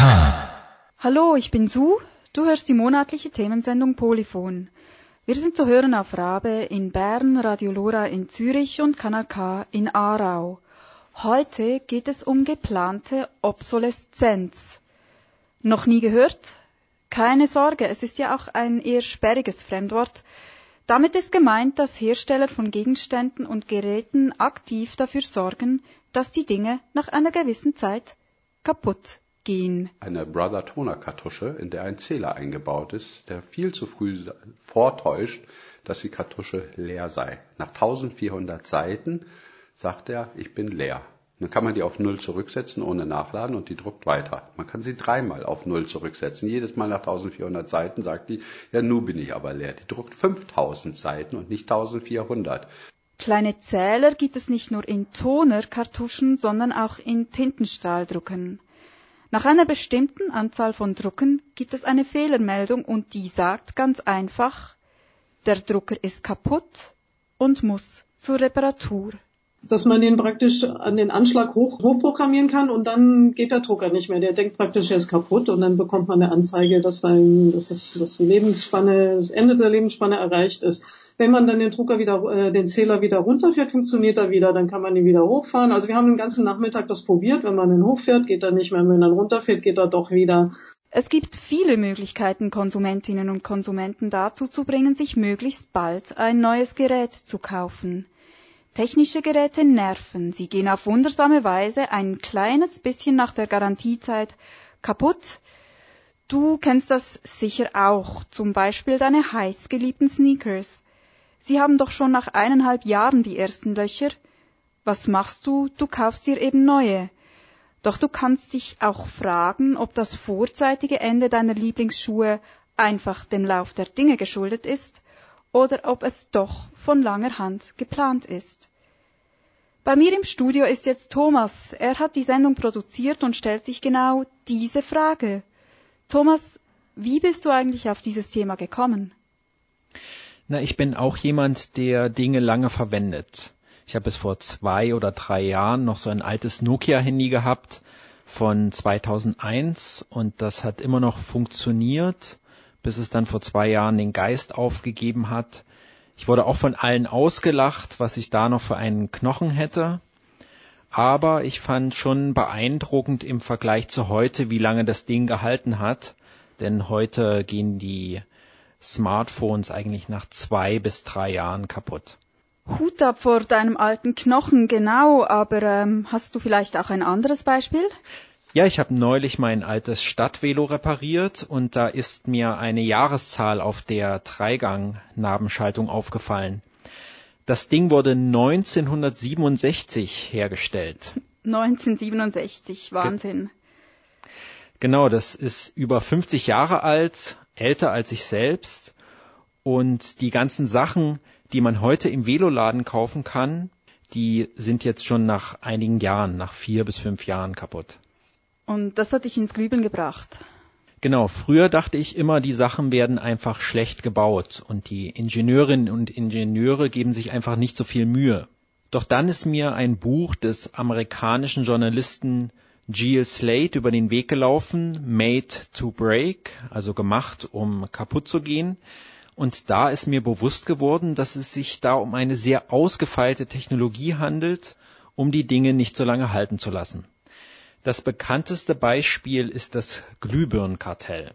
Hallo, ich bin Su. Du hörst die monatliche Themensendung Polyphon. Wir sind zu hören auf Rabe in Bern, Radio Lora in Zürich und Kanal K in Aarau. Heute geht es um geplante Obsoleszenz. Noch nie gehört? Keine Sorge, es ist ja auch ein eher sperriges Fremdwort. Damit ist gemeint, dass Hersteller von Gegenständen und Geräten aktiv dafür sorgen, dass die Dinge nach einer gewissen Zeit kaputt gehen. Eine Brother Toner Kartusche, in der ein Zähler eingebaut ist, der viel zu früh vortäuscht, dass die Kartusche leer sei. Nach 1400 Seiten sagt er, ich bin leer. Dann kann man die auf Null zurücksetzen ohne Nachladen und die druckt weiter. Man kann sie dreimal auf Null zurücksetzen. Jedes Mal nach 1400 Seiten sagt die, ja, nun bin ich aber leer. Die druckt 5000 Seiten und nicht 1400. Kleine Zähler gibt es nicht nur in Tonerkartuschen, sondern auch in Tintenstrahldrucken. Nach einer bestimmten Anzahl von Drucken gibt es eine Fehlermeldung und die sagt ganz einfach, der Drucker ist kaputt und muss zur Reparatur dass man den praktisch an den Anschlag hoch, hochprogrammieren kann und dann geht der Drucker nicht mehr. Der denkt praktisch, er ist kaputt und dann bekommt man eine Anzeige, dass, sein, dass, es, dass die Lebensspanne, das Ende der Lebensspanne erreicht ist. Wenn man dann den Drucker wieder, äh, den Zähler wieder runterfährt, funktioniert er wieder, dann kann man ihn wieder hochfahren. Also wir haben den ganzen Nachmittag das probiert. Wenn man ihn hochfährt, geht er nicht mehr. Wenn man runterfährt, geht er doch wieder. Es gibt viele Möglichkeiten, Konsumentinnen und Konsumenten dazu zu bringen, sich möglichst bald ein neues Gerät zu kaufen. Technische Geräte nerven. Sie gehen auf wundersame Weise ein kleines bisschen nach der Garantiezeit kaputt. Du kennst das sicher auch, zum Beispiel deine heißgeliebten Sneakers. Sie haben doch schon nach eineinhalb Jahren die ersten Löcher. Was machst du? Du kaufst dir eben neue. Doch du kannst dich auch fragen, ob das vorzeitige Ende deiner Lieblingsschuhe einfach dem Lauf der Dinge geschuldet ist oder ob es doch von langer Hand geplant ist. Bei mir im Studio ist jetzt Thomas. Er hat die Sendung produziert und stellt sich genau diese Frage. Thomas, wie bist du eigentlich auf dieses Thema gekommen? Na, ich bin auch jemand, der Dinge lange verwendet. Ich habe es vor zwei oder drei Jahren noch so ein altes Nokia-Handy gehabt von 2001 und das hat immer noch funktioniert bis es dann vor zwei Jahren den Geist aufgegeben hat. Ich wurde auch von allen ausgelacht, was ich da noch für einen Knochen hätte. Aber ich fand schon beeindruckend im Vergleich zu heute, wie lange das Ding gehalten hat. Denn heute gehen die Smartphones eigentlich nach zwei bis drei Jahren kaputt. Hut ab vor deinem alten Knochen, genau. Aber ähm, hast du vielleicht auch ein anderes Beispiel? Ja, ich habe neulich mein altes Stadtvelo repariert und da ist mir eine Jahreszahl auf der Dreigang-Nabenschaltung aufgefallen. Das Ding wurde 1967 hergestellt. 1967, Wahnsinn. Genau, das ist über 50 Jahre alt, älter als ich selbst. Und die ganzen Sachen, die man heute im Veloladen kaufen kann, die sind jetzt schon nach einigen Jahren, nach vier bis fünf Jahren kaputt. Und das hat dich ins Grübeln gebracht. Genau, früher dachte ich immer, die Sachen werden einfach schlecht gebaut und die Ingenieurinnen und Ingenieure geben sich einfach nicht so viel Mühe. Doch dann ist mir ein Buch des amerikanischen Journalisten Gill Slate über den Weg gelaufen, Made to Break, also gemacht, um kaputt zu gehen. Und da ist mir bewusst geworden, dass es sich da um eine sehr ausgefeilte Technologie handelt, um die Dinge nicht so lange halten zu lassen. Das bekannteste Beispiel ist das Glühbirnenkartell.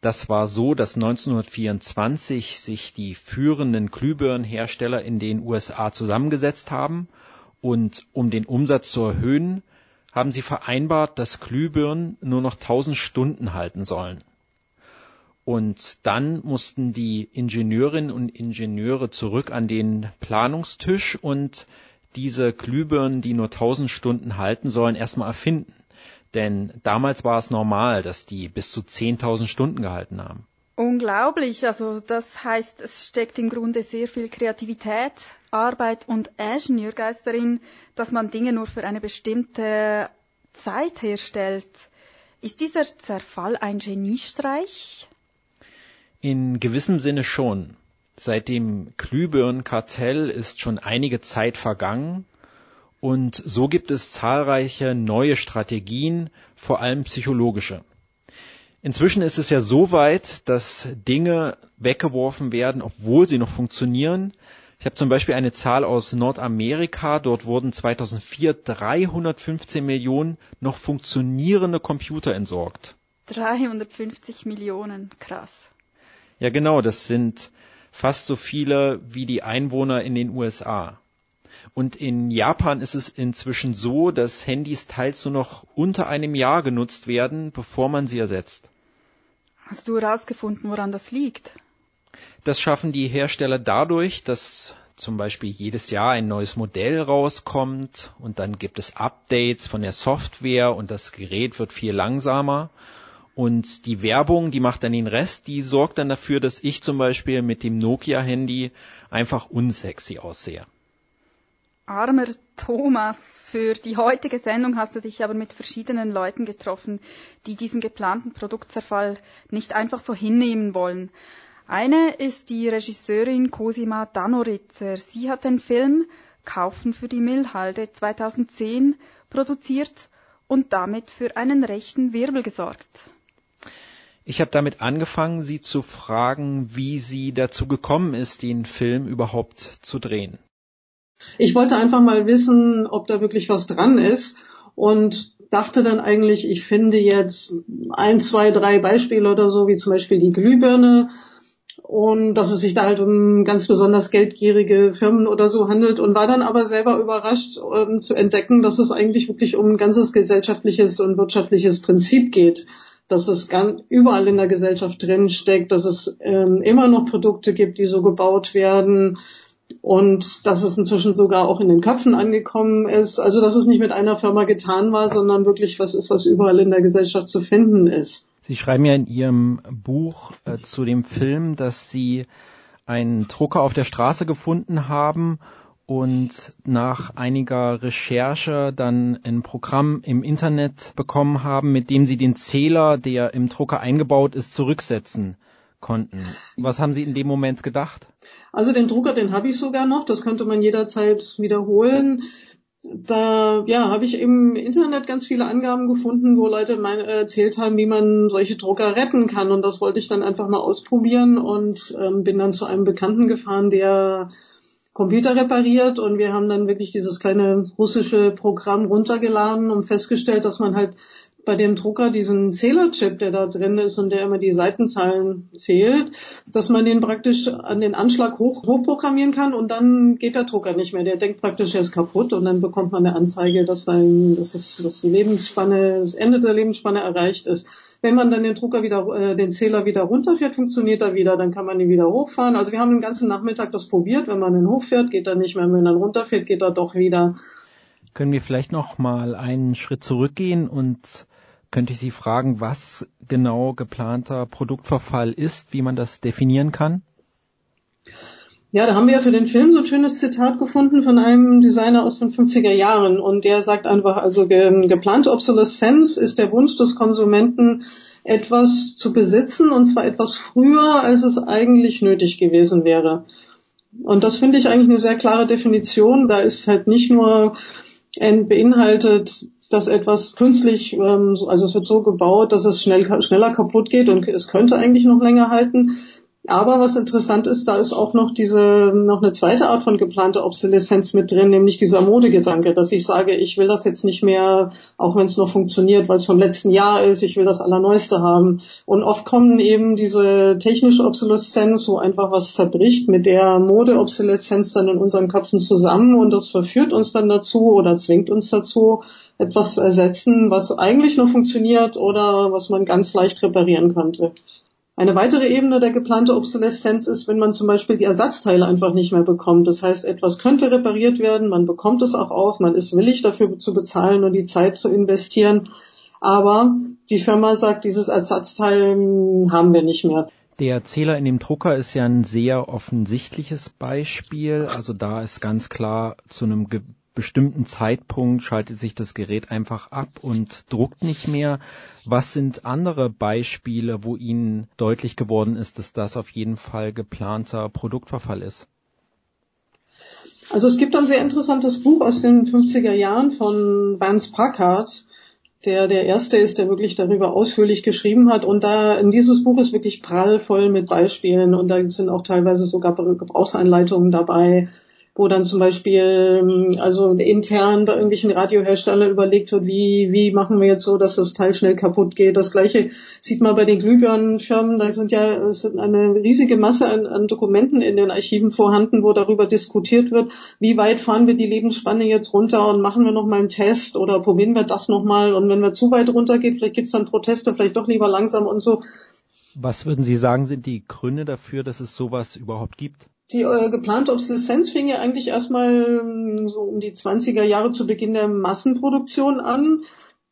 Das war so, dass 1924 sich die führenden Glühbirnenhersteller in den USA zusammengesetzt haben und um den Umsatz zu erhöhen, haben sie vereinbart, dass Glühbirnen nur noch 1000 Stunden halten sollen. Und dann mussten die Ingenieurinnen und Ingenieure zurück an den Planungstisch und diese Glühbirnen, die nur 1000 Stunden halten sollen, erstmal erfinden. Denn damals war es normal, dass die bis zu 10.000 Stunden gehalten haben. Unglaublich. Also das heißt, es steckt im Grunde sehr viel Kreativität, Arbeit und Ingenieurgeist darin, dass man Dinge nur für eine bestimmte Zeit herstellt. Ist dieser Zerfall ein Geniestreich? In gewissem Sinne schon. Seit dem Glühbirnenkartell ist schon einige Zeit vergangen Und so gibt es zahlreiche neue Strategien, vor allem psychologische. Inzwischen ist es ja so weit, dass Dinge weggeworfen werden, obwohl sie noch funktionieren. Ich habe zum Beispiel eine Zahl aus Nordamerika. Dort wurden 2004 315 Millionen noch funktionierende Computer entsorgt. 350 Millionen, krass. Ja, genau, das sind fast so viele wie die Einwohner in den USA. Und in Japan ist es inzwischen so, dass Handys teils nur noch unter einem Jahr genutzt werden, bevor man sie ersetzt. Hast du herausgefunden, woran das liegt? Das schaffen die Hersteller dadurch, dass zum Beispiel jedes Jahr ein neues Modell rauskommt und dann gibt es Updates von der Software und das Gerät wird viel langsamer. Und die Werbung, die macht dann den Rest, die sorgt dann dafür, dass ich zum Beispiel mit dem Nokia-Handy einfach unsexy aussehe. Armer Thomas, für die heutige Sendung hast du dich aber mit verschiedenen Leuten getroffen, die diesen geplanten Produktzerfall nicht einfach so hinnehmen wollen. Eine ist die Regisseurin Cosima Danoritzer. Sie hat den Film Kaufen für die Millhalde 2010 produziert und damit für einen rechten Wirbel gesorgt. Ich habe damit angefangen, sie zu fragen, wie sie dazu gekommen ist, den Film überhaupt zu drehen. Ich wollte einfach mal wissen, ob da wirklich was dran ist und dachte dann eigentlich, ich finde jetzt ein, zwei, drei Beispiele oder so, wie zum Beispiel die Glühbirne und dass es sich da halt um ganz besonders geldgierige Firmen oder so handelt und war dann aber selber überrascht ähm, zu entdecken, dass es eigentlich wirklich um ein ganzes gesellschaftliches und wirtschaftliches Prinzip geht dass es ganz überall in der Gesellschaft drin steckt, dass es ähm, immer noch Produkte gibt, die so gebaut werden, und dass es inzwischen sogar auch in den Köpfen angekommen ist. Also dass es nicht mit einer Firma getan war, sondern wirklich was ist, was überall in der Gesellschaft zu finden ist. Sie schreiben ja in Ihrem Buch äh, zu dem Film, dass Sie einen Drucker auf der Straße gefunden haben und nach einiger Recherche dann ein Programm im Internet bekommen haben, mit dem Sie den Zähler, der im Drucker eingebaut ist, zurücksetzen konnten. Was haben Sie in dem Moment gedacht? Also den Drucker, den habe ich sogar noch, das könnte man jederzeit wiederholen. Da ja, habe ich im Internet ganz viele Angaben gefunden, wo Leute mein, erzählt haben, wie man solche Drucker retten kann. Und das wollte ich dann einfach mal ausprobieren und ähm, bin dann zu einem Bekannten gefahren, der Computer repariert und wir haben dann wirklich dieses kleine russische Programm runtergeladen und festgestellt, dass man halt bei dem Drucker diesen Zählerchip, der da drin ist und der immer die Seitenzahlen zählt, dass man den praktisch an den Anschlag hoch, hochprogrammieren kann und dann geht der Drucker nicht mehr. Der denkt praktisch, er ist kaputt und dann bekommt man eine Anzeige, dass, sein, dass, es, dass die Lebensspanne, das Ende der Lebensspanne erreicht ist. Wenn man dann den Drucker wieder, äh, den Zähler wieder runterfährt, funktioniert er wieder, dann kann man ihn wieder hochfahren. Also wir haben den ganzen Nachmittag das probiert. Wenn man ihn hochfährt, geht er nicht mehr. Wenn er runterfährt, geht er doch wieder. Können wir vielleicht noch mal einen Schritt zurückgehen und könnte ich Sie fragen, was genau geplanter Produktverfall ist, wie man das definieren kann? Ja, da haben wir ja für den Film so ein schönes Zitat gefunden von einem Designer aus den 50er Jahren und der sagt einfach, also ge geplante Obsoleszenz ist der Wunsch des Konsumenten, etwas zu besitzen und zwar etwas früher, als es eigentlich nötig gewesen wäre. Und das finde ich eigentlich eine sehr klare Definition. Da ist halt nicht nur beinhaltet, dass etwas künstlich, ähm, also es wird so gebaut, dass es schnell, schneller kaputt geht und es könnte eigentlich noch länger halten. Aber was interessant ist, da ist auch noch diese, noch eine zweite Art von geplanter Obsoleszenz mit drin, nämlich dieser Modegedanke, dass ich sage, ich will das jetzt nicht mehr, auch wenn es noch funktioniert, weil es vom letzten Jahr ist, ich will das Allerneueste haben. Und oft kommen eben diese technische Obsoleszenz, wo einfach was zerbricht, mit der Modeobsoleszenz dann in unseren Köpfen zusammen und das verführt uns dann dazu oder zwingt uns dazu, etwas zu ersetzen, was eigentlich nur funktioniert oder was man ganz leicht reparieren könnte. Eine weitere Ebene der geplante Obsoleszenz ist, wenn man zum Beispiel die Ersatzteile einfach nicht mehr bekommt. Das heißt, etwas könnte repariert werden, man bekommt es auch auf, man ist willig dafür zu bezahlen und die Zeit zu investieren. Aber die Firma sagt, dieses Ersatzteil haben wir nicht mehr. Der Zähler in dem Drucker ist ja ein sehr offensichtliches Beispiel. Also da ist ganz klar zu einem bestimmten Zeitpunkt schaltet sich das Gerät einfach ab und druckt nicht mehr. Was sind andere Beispiele, wo Ihnen deutlich geworden ist, dass das auf jeden Fall geplanter Produktverfall ist? Also es gibt ein sehr interessantes Buch aus den 50er Jahren von Vance Packard, der der erste ist, der wirklich darüber ausführlich geschrieben hat. Und da in dieses Buch ist wirklich prallvoll mit Beispielen und da sind auch teilweise sogar Gebrauchsanleitungen dabei, wo dann zum Beispiel ähm, also intern bei irgendwelchen Radioherstellern überlegt wird, wie, wie machen wir jetzt so, dass das Teil schnell kaputt geht. Das gleiche sieht man bei den Glühbirnenfirmen, da sind ja sind eine riesige Masse an, an Dokumenten in den Archiven vorhanden, wo darüber diskutiert wird, wie weit fahren wir die Lebensspanne jetzt runter und machen wir nochmal einen Test oder probieren wir das nochmal und wenn wir zu weit runtergehen, vielleicht gibt's dann Proteste, vielleicht doch lieber langsam und so. Was würden Sie sagen, sind die Gründe dafür, dass es sowas überhaupt gibt? Die äh, geplante Obsoleszenz fing ja eigentlich erstmal ähm, so um die 20er Jahre zu Beginn der Massenproduktion an,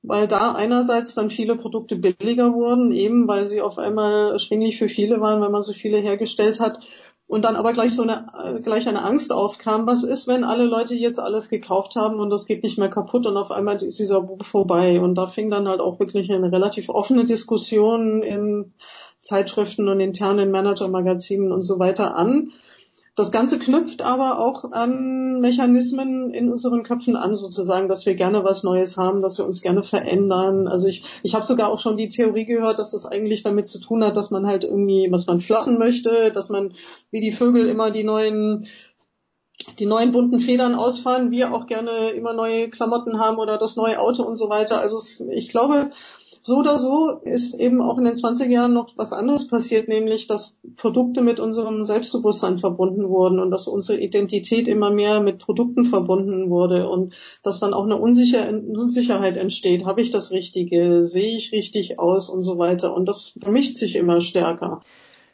weil da einerseits dann viele Produkte billiger wurden, eben weil sie auf einmal erschwinglich für viele waren, weil man so viele hergestellt hat. Und dann aber gleich so eine, äh, gleich eine Angst aufkam, was ist, wenn alle Leute jetzt alles gekauft haben und das geht nicht mehr kaputt und auf einmal ist dieser Buch vorbei. Und da fing dann halt auch wirklich eine relativ offene Diskussion in Zeitschriften und internen Managermagazinen und so weiter an das Ganze knüpft aber auch an Mechanismen in unseren Köpfen an, sozusagen, dass wir gerne was Neues haben, dass wir uns gerne verändern. Also ich, ich habe sogar auch schon die Theorie gehört, dass das eigentlich damit zu tun hat, dass man halt irgendwie, was man flirten möchte, dass man wie die Vögel immer die neuen die neuen bunten Federn ausfahren, wir auch gerne immer neue Klamotten haben oder das neue Auto und so weiter. Also ich glaube, so oder so ist eben auch in den 20 Jahren noch was anderes passiert, nämlich dass Produkte mit unserem Selbstbewusstsein verbunden wurden und dass unsere Identität immer mehr mit Produkten verbunden wurde und dass dann auch eine Unsicher Unsicherheit entsteht. Habe ich das Richtige? Sehe ich richtig aus und so weiter? Und das vermischt sich immer stärker.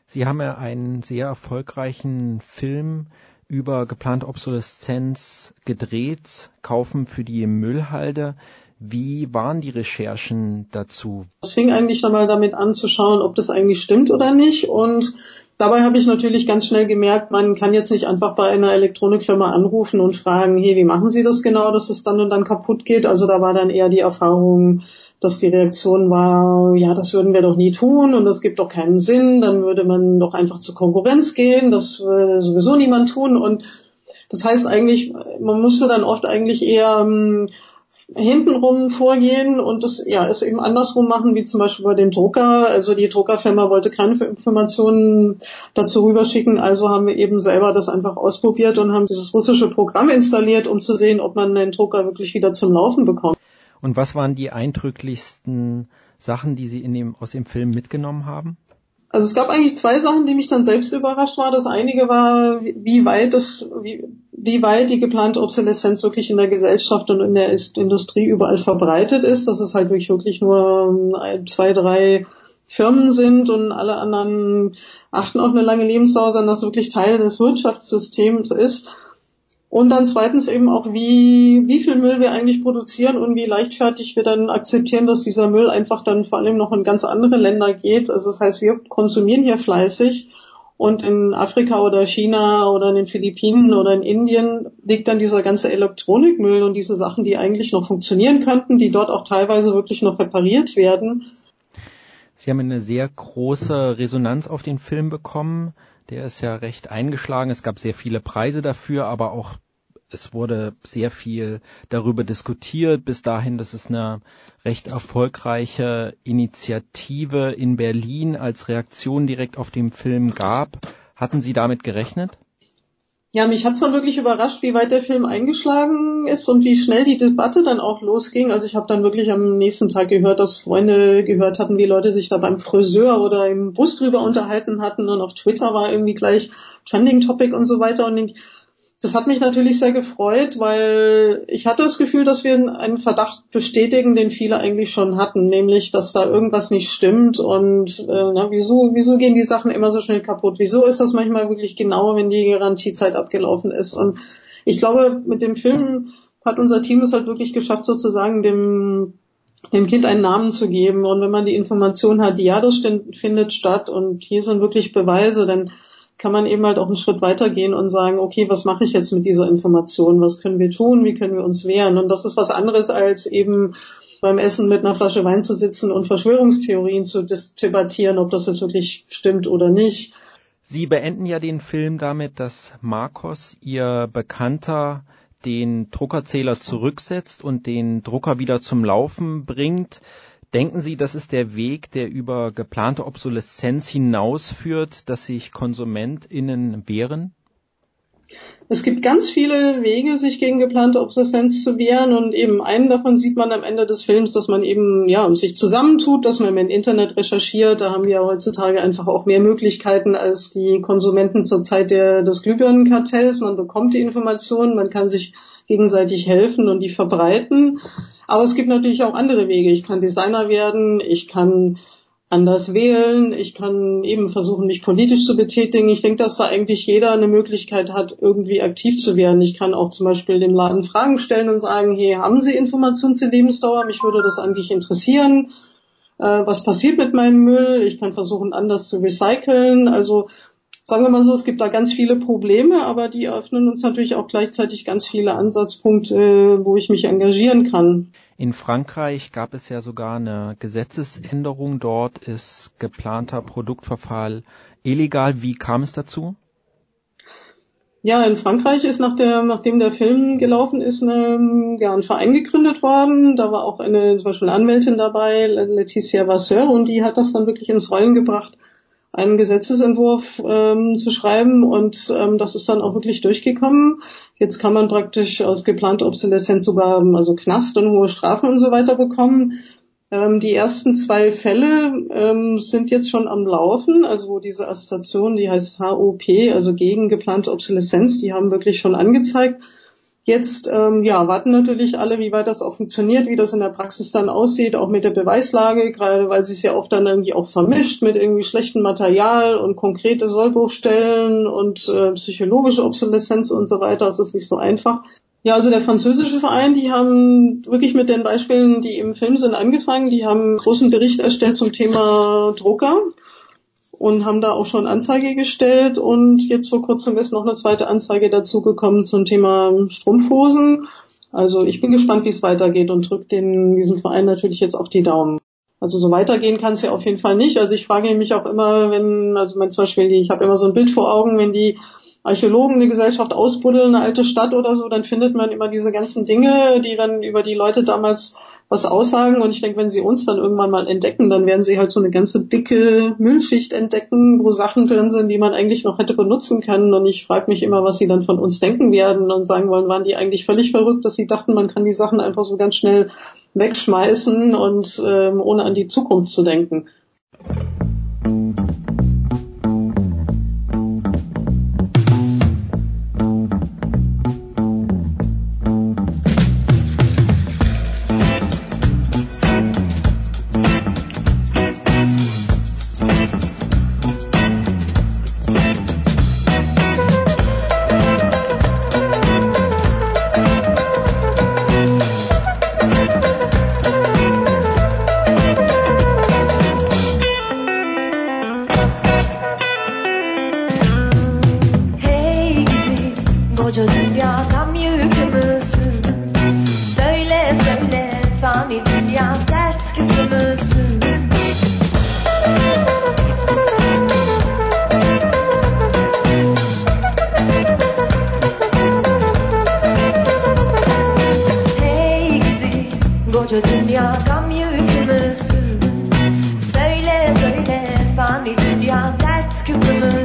Sie haben ja einen sehr erfolgreichen Film über geplante Obsoleszenz gedreht, kaufen für die Müllhalde. Wie waren die Recherchen dazu? Es fing eigentlich nochmal damit an zu schauen, ob das eigentlich stimmt oder nicht. Und dabei habe ich natürlich ganz schnell gemerkt, man kann jetzt nicht einfach bei einer Elektronikfirma anrufen und fragen, hey, wie machen Sie das genau, dass es dann und dann kaputt geht? Also da war dann eher die Erfahrung, dass die Reaktion war, ja, das würden wir doch nie tun und das gibt doch keinen Sinn, dann würde man doch einfach zur Konkurrenz gehen, das würde sowieso niemand tun und das heißt eigentlich, man musste dann oft eigentlich eher ähm, hintenrum vorgehen und das ja es eben andersrum machen, wie zum Beispiel bei dem Drucker. Also die Druckerfirma wollte keine Informationen dazu rüberschicken, also haben wir eben selber das einfach ausprobiert und haben dieses russische Programm installiert, um zu sehen, ob man den Drucker wirklich wieder zum Laufen bekommt. Und was waren die eindrücklichsten Sachen, die Sie in dem, aus dem Film mitgenommen haben? Also es gab eigentlich zwei Sachen, die mich dann selbst überrascht war. Das eine war, wie weit das, wie, wie weit die geplante Obsoleszenz wirklich in der Gesellschaft und in der Industrie überall verbreitet ist. Dass es halt wirklich, nur zwei, drei Firmen sind und alle anderen achten auf eine lange Lebensdauer, sondern das wirklich Teil des Wirtschaftssystems ist. Und dann zweitens eben auch, wie, wie viel Müll wir eigentlich produzieren und wie leichtfertig wir dann akzeptieren, dass dieser Müll einfach dann vor allem noch in ganz andere Länder geht. Also das heißt, wir konsumieren hier fleißig und in Afrika oder China oder in den Philippinen oder in Indien liegt dann dieser ganze Elektronikmüll und diese Sachen, die eigentlich noch funktionieren könnten, die dort auch teilweise wirklich noch repariert werden. Sie haben eine sehr große Resonanz auf den Film bekommen. Der ist ja recht eingeschlagen. Es gab sehr viele Preise dafür, aber auch es wurde sehr viel darüber diskutiert, bis dahin, dass es eine recht erfolgreiche Initiative in Berlin als Reaktion direkt auf den Film gab. Hatten Sie damit gerechnet? Ja, mich hat's dann wirklich überrascht, wie weit der Film eingeschlagen ist und wie schnell die Debatte dann auch losging. Also ich habe dann wirklich am nächsten Tag gehört, dass Freunde gehört hatten, wie Leute sich da beim Friseur oder im Bus drüber unterhalten hatten und auf Twitter war irgendwie gleich Trending Topic und so weiter. Und das hat mich natürlich sehr gefreut, weil ich hatte das Gefühl, dass wir einen Verdacht bestätigen, den viele eigentlich schon hatten, nämlich, dass da irgendwas nicht stimmt und äh, na, wieso, wieso gehen die Sachen immer so schnell kaputt? Wieso ist das manchmal wirklich genau, wenn die Garantiezeit abgelaufen ist? Und ich glaube, mit dem Film hat unser Team es halt wirklich geschafft, sozusagen dem dem Kind einen Namen zu geben. Und wenn man die Information hat, ja, das findet statt und hier sind wirklich Beweise, dann kann man eben halt auch einen Schritt weitergehen und sagen, okay, was mache ich jetzt mit dieser Information? Was können wir tun? Wie können wir uns wehren? Und das ist was anderes als eben beim Essen mit einer Flasche Wein zu sitzen und Verschwörungstheorien zu debattieren, ob das jetzt wirklich stimmt oder nicht. Sie beenden ja den Film damit, dass Marcos, ihr Bekannter, den Druckerzähler zurücksetzt und den Drucker wieder zum Laufen bringt. Denken Sie, das ist der Weg, der über geplante Obsoleszenz hinausführt, dass sich KonsumentInnen wehren? Es gibt ganz viele Wege, sich gegen geplante Obsoleszenz zu wehren und eben einen davon sieht man am Ende des Films, dass man eben ja sich zusammentut, dass man im Internet recherchiert. Da haben wir heutzutage einfach auch mehr Möglichkeiten als die Konsumenten zur Zeit der, des Glühbirnenkartells. Man bekommt die Informationen, man kann sich gegenseitig helfen und die verbreiten. Aber es gibt natürlich auch andere Wege. Ich kann Designer werden, ich kann anders wählen. Ich kann eben versuchen, mich politisch zu betätigen. Ich denke, dass da eigentlich jeder eine Möglichkeit hat, irgendwie aktiv zu werden. Ich kann auch zum Beispiel dem Laden Fragen stellen und sagen, hey, haben Sie Informationen zur Lebensdauer? Mich würde das eigentlich interessieren. Äh, was passiert mit meinem Müll? Ich kann versuchen, anders zu recyceln. Also sagen wir mal so, es gibt da ganz viele Probleme, aber die eröffnen uns natürlich auch gleichzeitig ganz viele Ansatzpunkte, wo ich mich engagieren kann. In Frankreich gab es ja sogar eine Gesetzesänderung. Dort ist geplanter Produktverfall illegal. Wie kam es dazu? Ja, in Frankreich ist nach der, nachdem der Film gelaufen ist, eine, ja, ein Verein gegründet worden. Da war auch eine, zum Beispiel eine Anwältin dabei, Laetitia Vasseur, und die hat das dann wirklich ins Rollen gebracht, einen Gesetzesentwurf ähm, zu schreiben und ähm, das ist dann auch wirklich durchgekommen. Jetzt kann man praktisch geplante Obsoleszenz sogar also Knast und hohe Strafen und so weiter bekommen. Ähm, die ersten zwei Fälle ähm, sind jetzt schon am Laufen, also diese Assoziation, die heißt HOP, also gegen geplante Obsoleszenz, die haben wirklich schon angezeigt, Jetzt ähm, ja, warten natürlich alle, wie weit das auch funktioniert, wie das in der Praxis dann aussieht, auch mit der Beweislage, gerade weil sie es ja oft dann irgendwie auch vermischt mit irgendwie schlechtem Material und konkrete Sollbruchstellen und äh, psychologische Obsoleszenz und so weiter. Das ist nicht so einfach. Ja, also der französische Verein, die haben wirklich mit den Beispielen, die im Film sind, angefangen. Die haben einen großen Bericht erstellt zum Thema Drucker und haben da auch schon Anzeige gestellt und jetzt vor kurzem ist noch eine zweite Anzeige dazugekommen zum Thema Strumpfhosen. Also ich bin gespannt, wie es weitergeht und drücke diesem Verein natürlich jetzt auch die Daumen. Also so weitergehen kann es ja auf jeden Fall nicht. Also ich frage mich auch immer, wenn, also mein, zum Beispiel, ich habe immer so ein Bild vor Augen, wenn die Archäologen eine Gesellschaft ausbuddeln, eine alte Stadt oder so, dann findet man immer diese ganzen Dinge, die dann über die Leute damals was aussagen. Und ich denke, wenn sie uns dann irgendwann mal entdecken, dann werden sie halt so eine ganze dicke Müllschicht entdecken, wo Sachen drin sind, die man eigentlich noch hätte benutzen können. Und ich frage mich immer, was sie dann von uns denken werden und sagen wollen, waren die eigentlich völlig verrückt, dass sie dachten, man kann die Sachen einfach so ganz schnell wegschmeißen und ähm, ohne an die Zukunft zu denken. mavi dünya dert küpümüz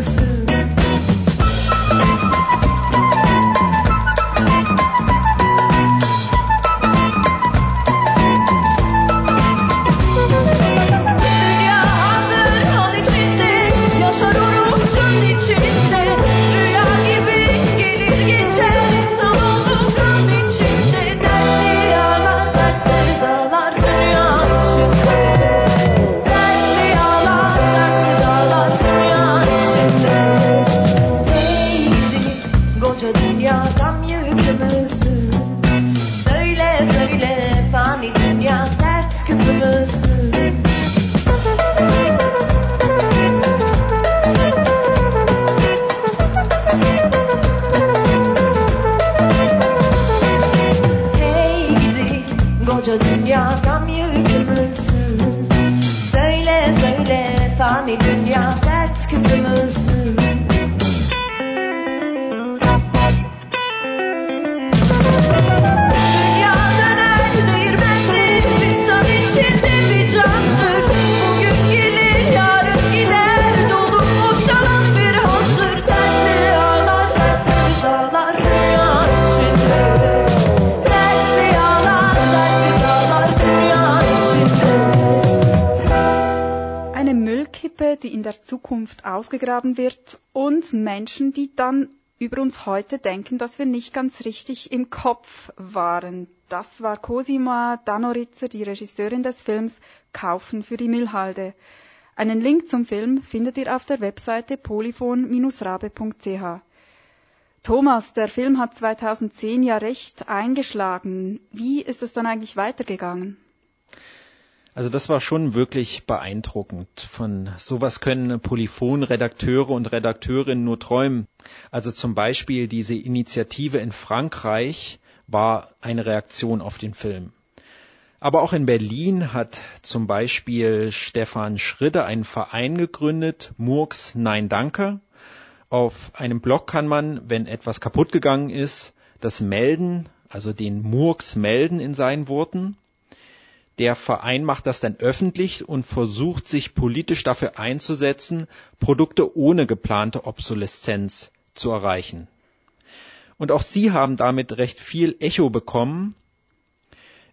Zukunft ausgegraben wird und Menschen, die dann über uns heute denken, dass wir nicht ganz richtig im Kopf waren. Das war Cosima Danoritzer, die Regisseurin des Films Kaufen für die Müllhalde. Einen Link zum Film findet ihr auf der Webseite polyphon-rabe.ch. Thomas, der Film hat 2010 ja recht eingeschlagen. Wie ist es dann eigentlich weitergegangen? Also das war schon wirklich beeindruckend. Von sowas können Polyphon-Redakteure und Redakteurinnen nur träumen. Also zum Beispiel diese Initiative in Frankreich war eine Reaktion auf den Film. Aber auch in Berlin hat zum Beispiel Stefan Schridde einen Verein gegründet, Murks Nein Danke. Auf einem Blog kann man, wenn etwas kaputt gegangen ist, das melden, also den Murks melden in seinen Worten. Der Verein macht das dann öffentlich und versucht sich politisch dafür einzusetzen, Produkte ohne geplante Obsoleszenz zu erreichen. Und auch sie haben damit recht viel Echo bekommen.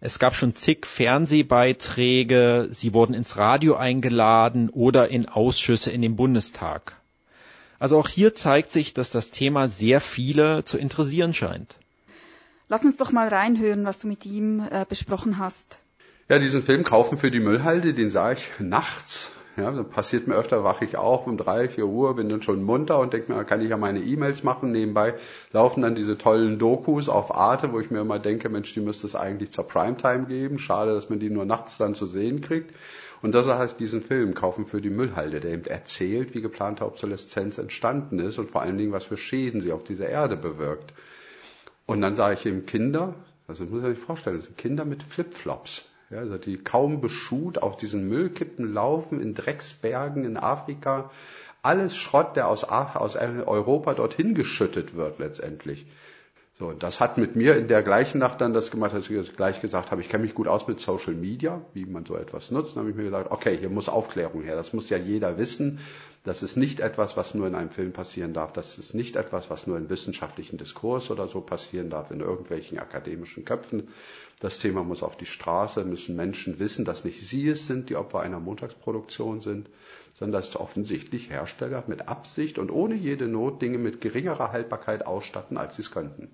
Es gab schon zig Fernsehbeiträge, sie wurden ins Radio eingeladen oder in Ausschüsse in den Bundestag. Also auch hier zeigt sich, dass das Thema sehr viele zu interessieren scheint. Lass uns doch mal reinhören, was du mit ihm äh, besprochen hast. Ja, diesen Film Kaufen für die Müllhalde, den sah ich nachts. Ja, passiert mir öfter, wache ich auf um drei, vier Uhr, bin dann schon munter und denke mir, kann ich ja meine E-Mails machen. Nebenbei laufen dann diese tollen Dokus auf Arte, wo ich mir immer denke, Mensch, die müsste es eigentlich zur Primetime geben. Schade, dass man die nur nachts dann zu sehen kriegt. Und das heißt diesen Film Kaufen für die Müllhalde, der eben erzählt, wie geplante Obsoleszenz entstanden ist und vor allen Dingen, was für Schäden sie auf dieser Erde bewirkt. Und dann sah ich eben Kinder, also das muss ich mir vorstellen, das sind Kinder mit Flipflops ja, also die kaum beschut auf diesen Müllkippen laufen in Drecksbergen in Afrika. Alles Schrott, der aus, aus Europa dorthin geschüttet wird letztendlich. So, das hat mit mir in der gleichen Nacht dann das gemacht, dass ich gleich gesagt habe, ich kenne mich gut aus mit Social Media, wie man so etwas nutzt. Dann habe ich mir gesagt, okay, hier muss Aufklärung her. Das muss ja jeder wissen. Das ist nicht etwas, was nur in einem Film passieren darf. Das ist nicht etwas, was nur in wissenschaftlichen Diskurs oder so passieren darf, in irgendwelchen akademischen Köpfen. Das Thema muss auf die Straße, müssen Menschen wissen, dass nicht sie es sind, die Opfer einer Montagsproduktion sind, sondern dass offensichtlich Hersteller mit Absicht und ohne jede Not Dinge mit geringerer Haltbarkeit ausstatten, als sie es könnten.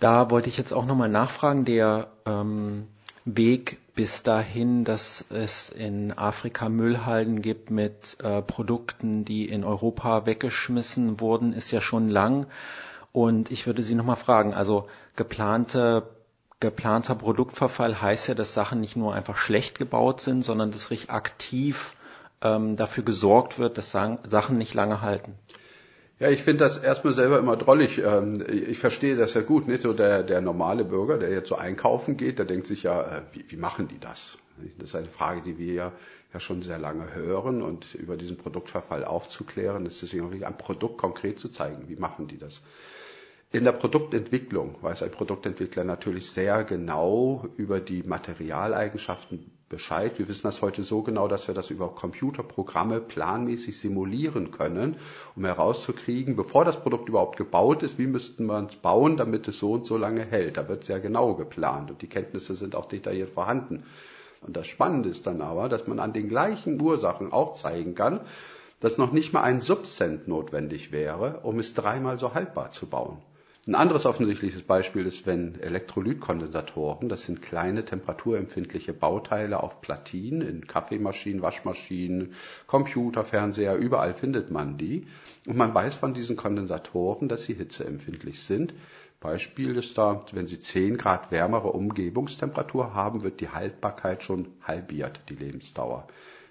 Da wollte ich jetzt auch nochmal nachfragen, der ähm, Weg bis dahin, dass es in Afrika Müllhalden gibt mit äh, Produkten, die in Europa weggeschmissen wurden, ist ja schon lang. Und ich würde Sie nochmal fragen, also geplante, geplanter Produktverfall heißt ja, dass Sachen nicht nur einfach schlecht gebaut sind, sondern dass richtig aktiv ähm, dafür gesorgt wird, dass Sachen nicht lange halten. Ja, ich finde das erstmal selber immer drollig. Ähm, ich verstehe das ja gut. Nicht so der, der normale Bürger, der jetzt so einkaufen geht, der denkt sich ja, äh, wie, wie machen die das? Das ist eine Frage, die wir ja, ja schon sehr lange hören und über diesen Produktverfall aufzuklären, ist deswegen auch wichtig, ein Produkt konkret zu zeigen. Wie machen die das? In der Produktentwicklung weiß ein Produktentwickler natürlich sehr genau über die Materialeigenschaften Bescheid. Wir wissen das heute so genau, dass wir das über Computerprogramme planmäßig simulieren können, um herauszukriegen, bevor das Produkt überhaupt gebaut ist, wie müssten wir es bauen, damit es so und so lange hält. Da wird sehr genau geplant und die Kenntnisse sind auch detailliert vorhanden. Und das Spannende ist dann aber, dass man an den gleichen Ursachen auch zeigen kann, dass noch nicht mal ein Subcent notwendig wäre, um es dreimal so haltbar zu bauen. Ein anderes offensichtliches Beispiel ist, wenn Elektrolytkondensatoren, das sind kleine temperaturempfindliche Bauteile auf Platinen, in Kaffeemaschinen, Waschmaschinen, Computer, Fernseher, überall findet man die. Und man weiß von diesen Kondensatoren, dass sie hitzeempfindlich sind. Beispiel ist da, wenn Sie 10 Grad wärmere Umgebungstemperatur haben, wird die Haltbarkeit schon halbiert, die Lebensdauer.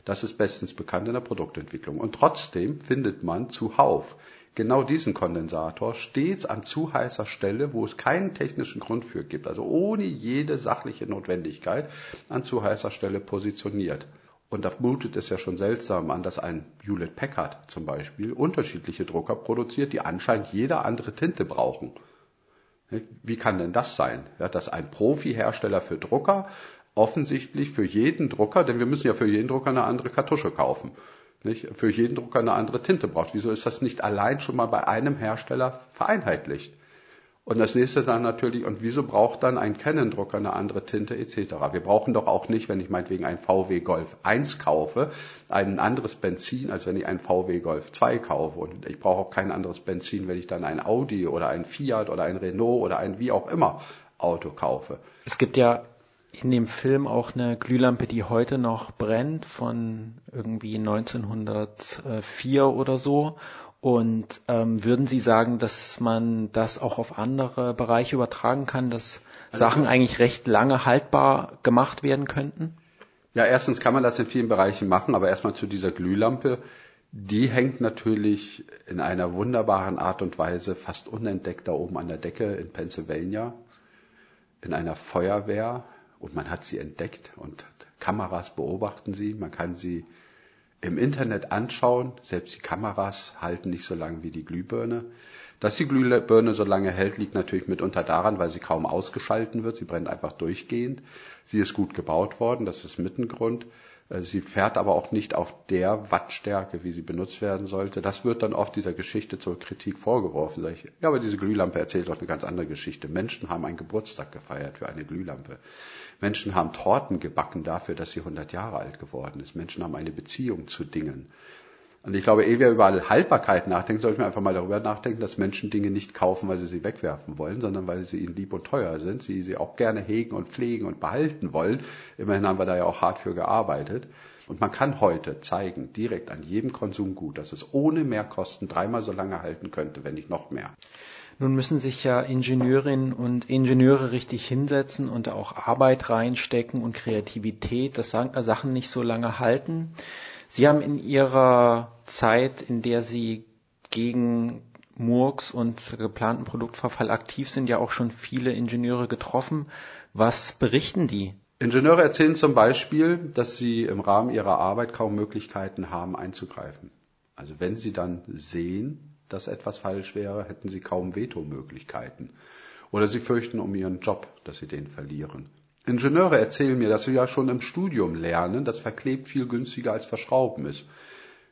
Das ist bestens bekannt in der Produktentwicklung. Und trotzdem findet man zuhauf genau diesen Kondensator stets an zu heißer Stelle, wo es keinen technischen Grund für gibt, also ohne jede sachliche Notwendigkeit an zu heißer Stelle positioniert. Und da mutet es ja schon seltsam an, dass ein Hewlett Packard zum Beispiel unterschiedliche Drucker produziert, die anscheinend jede andere Tinte brauchen. Wie kann denn das sein? Ja, dass ein Profi-Hersteller für Drucker offensichtlich für jeden Drucker, denn wir müssen ja für jeden Drucker eine andere Kartusche kaufen nicht, für jeden Drucker eine andere Tinte braucht. Wieso ist das nicht allein schon mal bei einem Hersteller vereinheitlicht? Und das nächste dann natürlich, und wieso braucht dann ein Canon-Drucker eine andere Tinte etc.? Wir brauchen doch auch nicht, wenn ich meinetwegen ein VW Golf 1 kaufe, ein anderes Benzin, als wenn ich ein VW Golf 2 kaufe. Und ich brauche auch kein anderes Benzin, wenn ich dann ein Audi oder ein Fiat oder ein Renault oder ein wie auch immer Auto kaufe. Es gibt ja in dem Film auch eine Glühlampe, die heute noch brennt, von irgendwie 1904 oder so. Und ähm, würden Sie sagen, dass man das auch auf andere Bereiche übertragen kann, dass also, Sachen eigentlich recht lange haltbar gemacht werden könnten? Ja, erstens kann man das in vielen Bereichen machen, aber erstmal zu dieser Glühlampe. Die hängt natürlich in einer wunderbaren Art und Weise fast unentdeckt da oben an der Decke in Pennsylvania in einer Feuerwehr und man hat sie entdeckt und Kameras beobachten sie. Man kann sie im Internet anschauen. Selbst die Kameras halten nicht so lange wie die Glühbirne. Dass die Glühbirne so lange hält, liegt natürlich mitunter daran, weil sie kaum ausgeschalten wird. Sie brennt einfach durchgehend. Sie ist gut gebaut worden, das ist mit ein Grund. Äh, sie fährt aber auch nicht auf der Wattstärke, wie sie benutzt werden sollte. Das wird dann oft dieser Geschichte zur Kritik vorgeworfen. Sag ich, ja, aber diese Glühlampe erzählt doch eine ganz andere Geschichte. Menschen haben einen Geburtstag gefeiert für eine Glühlampe. Menschen haben Torten gebacken dafür, dass sie 100 Jahre alt geworden ist. Menschen haben eine Beziehung zu Dingen. Und ich glaube, ehe wir über Haltbarkeit nachdenken, sollten wir einfach mal darüber nachdenken, dass Menschen Dinge nicht kaufen, weil sie sie wegwerfen wollen, sondern weil sie ihnen lieb und teuer sind, sie sie auch gerne hegen und pflegen und behalten wollen. Immerhin haben wir da ja auch hart für gearbeitet. Und man kann heute zeigen, direkt an jedem Konsumgut, dass es ohne Mehrkosten dreimal so lange halten könnte, wenn nicht noch mehr. Nun müssen sich ja Ingenieurinnen und Ingenieure richtig hinsetzen und auch Arbeit reinstecken und Kreativität, dass Sachen nicht so lange halten. Sie haben in Ihrer Zeit, in der Sie gegen Murks und geplanten Produktverfall aktiv sind, ja auch schon viele Ingenieure getroffen. Was berichten die? Ingenieure erzählen zum Beispiel, dass sie im Rahmen ihrer Arbeit kaum Möglichkeiten haben einzugreifen. Also wenn sie dann sehen, dass etwas falsch wäre, hätten sie kaum Vetomöglichkeiten. Oder sie fürchten um ihren Job, dass sie den verlieren. Ingenieure erzählen mir, dass sie ja schon im Studium lernen, dass verklebt viel günstiger als verschrauben ist.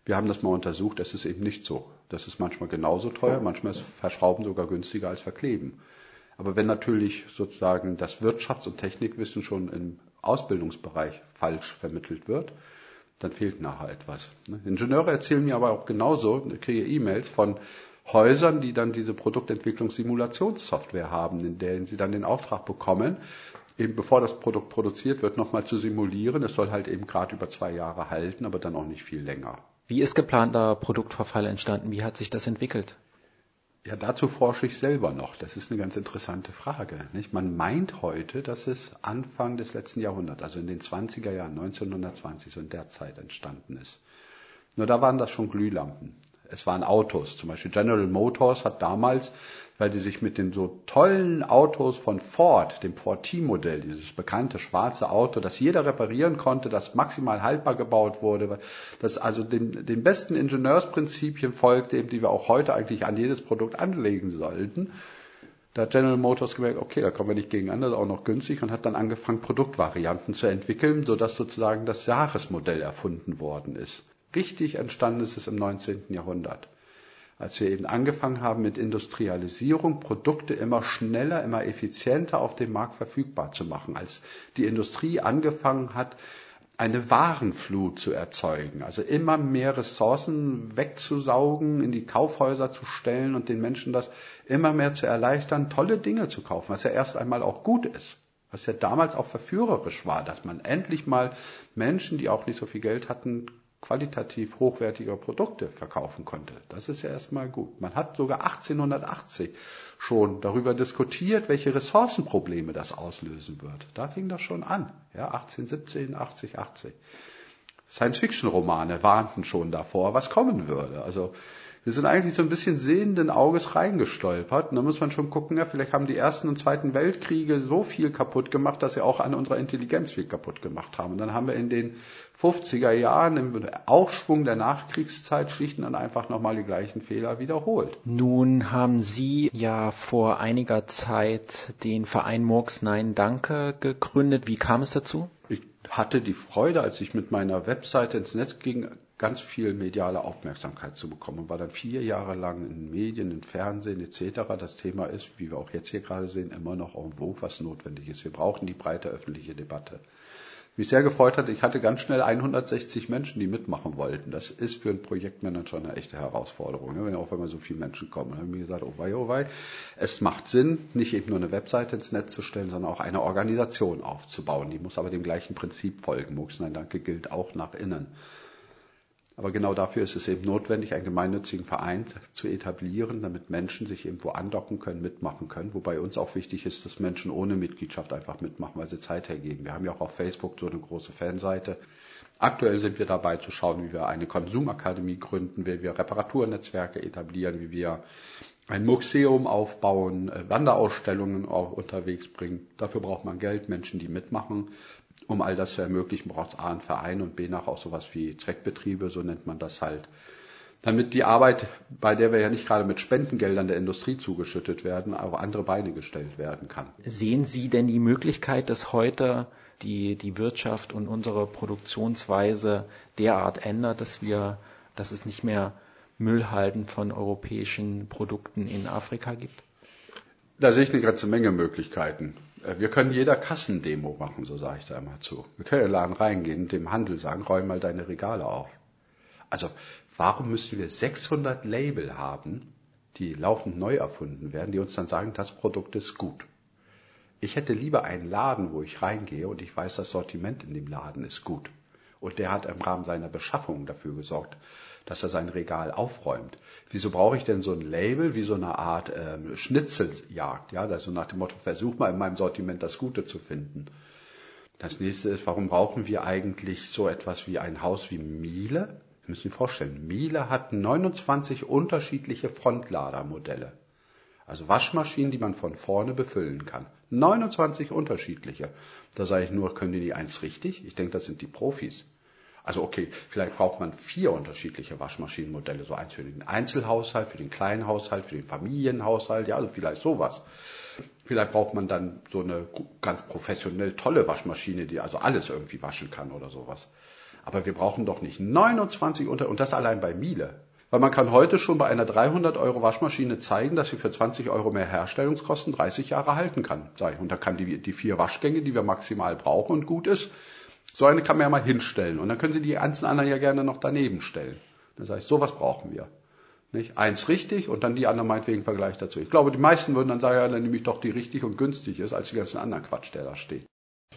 Wir haben das mal untersucht, es ist eben nicht so. Das ist manchmal genauso teuer, manchmal ist Verschrauben sogar günstiger als Verkleben. Aber wenn natürlich sozusagen das Wirtschafts- und Technikwissen schon im Ausbildungsbereich falsch vermittelt wird, dann fehlt nachher etwas. Ne? Ingenieure erzählen mir aber auch genauso, ich kriege E-Mails von Häusern, die dann diese Produktentwicklungssimulationssoftware haben, in der sie dann den Auftrag bekommen, eben bevor das Produkt produziert wird, nochmal zu simulieren. Es soll halt eben gerade über zwei Jahre halten, aber dann auch nicht viel länger. Wie ist geplanter Produktverfall entstanden? Wie hat sich das entwickelt? Ja, dazu forsche ich selber noch. Das ist eine ganz interessante Frage. Nicht? Man meint heute, dass es Anfang des letzten Jahrhunderts, also in den 20er Jahren, 1920, so in der Zeit entstanden ist. Nur da waren das schon Glühlampen. Es waren Autos. Zum Beispiel General Motors hat damals weil die sich mit den so tollen Autos von Ford, dem Ford T-Modell, dieses bekannte schwarze Auto, das jeder reparieren konnte, das maximal haltbar gebaut wurde, das also den, den besten Ingenieursprinzipien folgte, die wir auch heute eigentlich an jedes Produkt anlegen sollten. Da hat General Motors gemerkt, okay, da kommen wir nicht gegen an, auch noch günstig und hat dann angefangen, Produktvarianten zu entwickeln, sodass sozusagen das Jahresmodell erfunden worden ist. Richtig entstanden ist es im 19. Jahrhundert als wir eben angefangen haben mit Industrialisierung, Produkte immer schneller, immer effizienter auf dem Markt verfügbar zu machen, als die Industrie angefangen hat, eine Warenflut zu erzeugen, also immer mehr Ressourcen wegzusaugen, in die Kaufhäuser zu stellen und den Menschen das immer mehr zu erleichtern, tolle Dinge zu kaufen, was ja erst einmal auch gut ist, was ja damals auch verführerisch war, dass man endlich mal Menschen, die auch nicht so viel Geld hatten, qualitativ hochwertige Produkte verkaufen konnte. Das ist ja erstmal gut. Man hat sogar 1880 schon darüber diskutiert, welche Ressourcenprobleme das auslösen wird. Da fing das schon an. Ja, 1817, 80, 80. Science-Fiction-Romane warnten schon davor, was kommen würde. Also wir sind eigentlich so ein bisschen sehenden Auges reingestolpert. Und da muss man schon gucken, ja, vielleicht haben die ersten und zweiten Weltkriege so viel kaputt gemacht, dass sie auch an unserer Intelligenz viel kaputt gemacht haben. Und dann haben wir in den 50er Jahren im Aufschwung der Nachkriegszeit schlicht und einfach nochmal die gleichen Fehler wiederholt. Nun haben Sie ja vor einiger Zeit den Verein Murks Nein Danke gegründet. Wie kam es dazu? Ich hatte die Freude, als ich mit meiner Webseite ins Netz ging, ganz viel mediale Aufmerksamkeit zu bekommen und war dann vier Jahre lang in Medien, in Fernsehen etc. Das Thema ist, wie wir auch jetzt hier gerade sehen, immer noch en vogue, was notwendig ist. Wir brauchen die breite öffentliche Debatte mich sehr gefreut hat, ich hatte ganz schnell 160 Menschen, die mitmachen wollten. Das ist für einen Projektmanager eine echte Herausforderung, ne? auch wenn mal so viele Menschen kommen. Dann habe ich mir gesagt, oh wei, oh wei, es macht Sinn, nicht eben nur eine Webseite ins Netz zu stellen, sondern auch eine Organisation aufzubauen. Die muss aber dem gleichen Prinzip folgen. Mux Nein Danke gilt auch nach innen. Aber genau dafür ist es eben notwendig, einen gemeinnützigen Verein zu etablieren, damit Menschen sich irgendwo andocken können, mitmachen können. Wobei uns auch wichtig ist, dass Menschen ohne Mitgliedschaft einfach mitmachen, weil sie Zeit hergeben. Wir haben ja auch auf Facebook so eine große Fanseite. Aktuell sind wir dabei zu schauen, wie wir eine Konsumakademie gründen, wie wir Reparaturnetzwerke etablieren, wie wir ein Museum aufbauen, äh, Wanderausstellungen auch unterwegs bringen. Dafür braucht man Geld, Menschen, die mitmachen um all das zu ermöglichen, braucht es A einen Verein und B nach auch sowas wie Zweckbetriebe, so nennt man das halt. Damit die Arbeit, bei der wir ja nicht gerade mit Spendengeldern der Industrie zugeschüttet werden, auf andere Beine gestellt werden kann. Sehen Sie denn die Möglichkeit, dass heute die, die Wirtschaft und unsere Produktionsweise derart ändert, dass wir, dass es nicht mehr Müllhalden von europäischen Produkten in Afrika gibt? Da sehe ich eine ganze Menge Möglichkeiten. Äh, wir können jeder Kassendemo machen, so sage ich da immer zu. Wir können in den Laden reingehen und dem Handel sagen, räum mal deine Regale auf. Also, warum müssen wir 600 Label haben, die laufend neu erfunden werden, die uns dann sagen, das Produkt ist gut? Ich hätte lieber einen Laden, wo ich reingehe und ich weiß, das Sortiment in dem Laden ist gut. Und der hat im Rahmen seiner Beschaffung dafür gesorgt, dass er sein Regal aufräumt. Wieso brauche ich denn so ein Label wie so eine Art ähm, Schnitzeljagd? Ja, das so nach dem Motto, versuch mal in meinem Sortiment das Gute zu finden. Das nächste ist, warum brauchen wir eigentlich so etwas wie ein Haus wie Miele? Sie müssen sich vorstellen, Miele hat 29 unterschiedliche Frontladermodelle. Also Waschmaschinen, die man von vorne befüllen kann. 29 unterschiedliche. Da sage ich nur, können die nicht eins richtig? Ich denke, das sind die Profis. Also okay, vielleicht braucht man vier unterschiedliche Waschmaschinenmodelle, so eins für den Einzelhaushalt, für den kleinen Haushalt, für den Familienhaushalt, ja, also vielleicht sowas. Vielleicht braucht man dann so eine ganz professionell tolle Waschmaschine, die also alles irgendwie waschen kann oder sowas. Aber wir brauchen doch nicht 29 unter, und das allein bei Miele. Weil man kann heute schon bei einer 300 Euro Waschmaschine zeigen, dass sie für 20 Euro mehr Herstellungskosten 30 Jahre halten kann. Und da kann die, die vier Waschgänge, die wir maximal brauchen und gut ist, so eine kann man ja mal hinstellen. Und dann können Sie die ganzen anderen ja gerne noch daneben stellen. Dann sage ich, sowas brauchen wir. Nicht? Eins richtig und dann die anderen meinetwegen Vergleich dazu. Ich glaube, die meisten würden dann sagen, ja, dann nehme ich doch die richtig und günstig ist, als die ganzen anderen Quatsch, der da steht.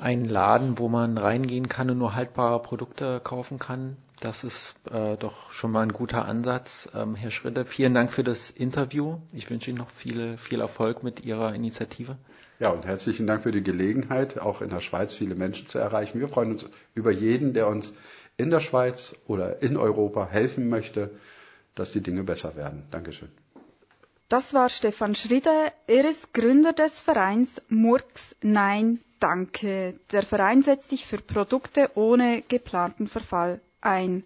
Ein Laden, wo man reingehen kann und nur haltbare Produkte kaufen kann, das ist äh, doch schon mal ein guter Ansatz. Ähm, Herr Schritte, vielen Dank für das Interview. Ich wünsche Ihnen noch viel, viel Erfolg mit Ihrer Initiative. Ja, und herzlichen Dank für die Gelegenheit, auch in der Schweiz viele Menschen zu erreichen. Wir freuen uns über jeden, der uns in der Schweiz oder in Europa helfen möchte, dass die Dinge besser werden. Dankeschön. Das war Stefan Schriede. Er ist Gründer des Vereins Murks Nein Danke. Der Verein setzt sich für Produkte ohne geplanten Verfall ein.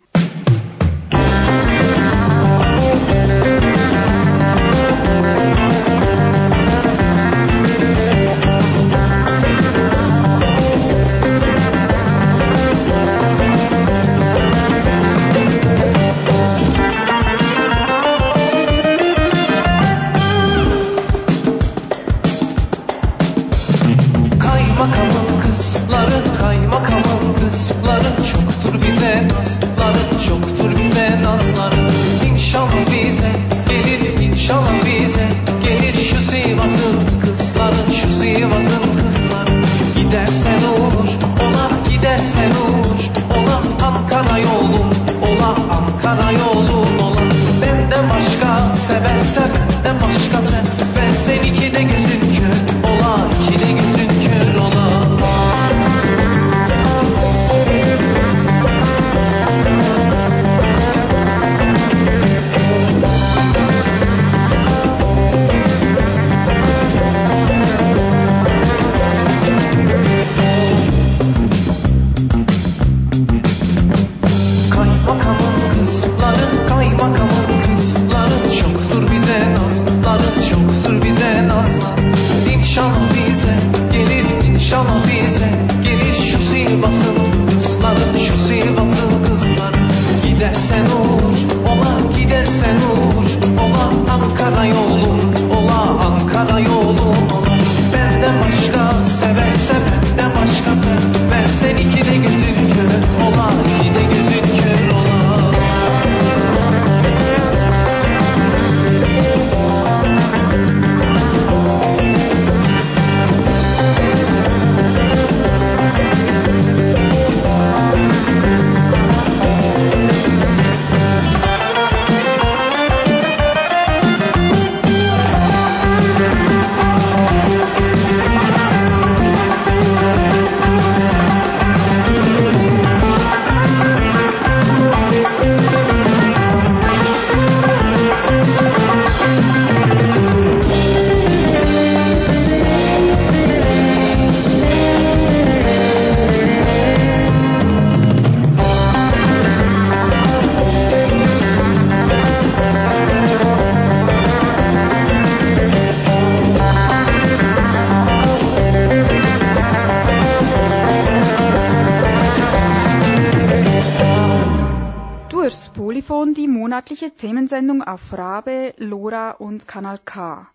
Die monatliche Themensendung auf Rabe, Lora und Kanal K.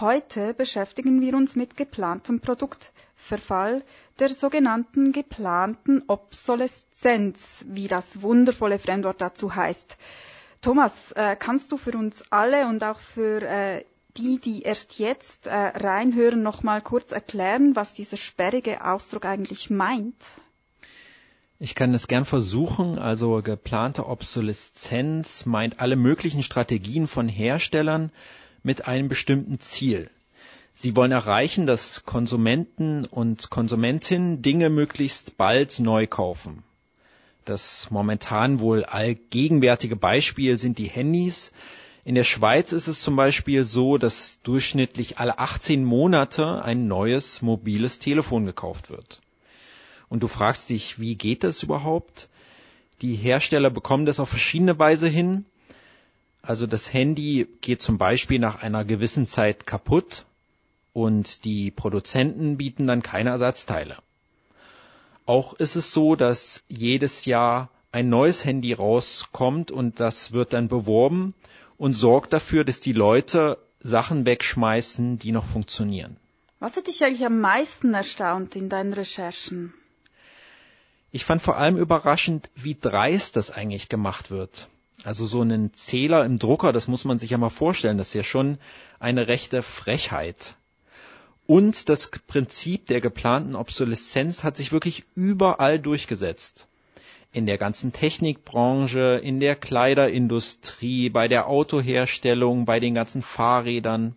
Heute beschäftigen wir uns mit geplantem Produktverfall, der sogenannten geplanten Obsoleszenz, wie das wundervolle Fremdwort dazu heißt. Thomas, äh, kannst du für uns alle und auch für äh, die, die erst jetzt äh, reinhören, noch mal kurz erklären, was dieser sperrige Ausdruck eigentlich meint? Ich kann es gern versuchen. Also geplante Obsoleszenz meint alle möglichen Strategien von Herstellern, mit einem bestimmten Ziel. Sie wollen erreichen, dass Konsumenten und Konsumentinnen Dinge möglichst bald neu kaufen. Das momentan wohl allgegenwärtige Beispiel sind die Handys. In der Schweiz ist es zum Beispiel so, dass durchschnittlich alle 18 Monate ein neues mobiles Telefon gekauft wird. Und du fragst dich, wie geht das überhaupt? Die Hersteller bekommen das auf verschiedene Weise hin. Also das Handy geht zum Beispiel nach einer gewissen Zeit kaputt und die Produzenten bieten dann keine Ersatzteile. Auch ist es so, dass jedes Jahr ein neues Handy rauskommt und das wird dann beworben und sorgt dafür, dass die Leute Sachen wegschmeißen, die noch funktionieren. Was hat dich eigentlich am meisten erstaunt in deinen Recherchen? Ich fand vor allem überraschend, wie dreist das eigentlich gemacht wird. Also so einen Zähler im Drucker, das muss man sich ja mal vorstellen, das ist ja schon eine rechte Frechheit. Und das Prinzip der geplanten Obsoleszenz hat sich wirklich überall durchgesetzt. In der ganzen Technikbranche, in der Kleiderindustrie, bei der Autoherstellung, bei den ganzen Fahrrädern.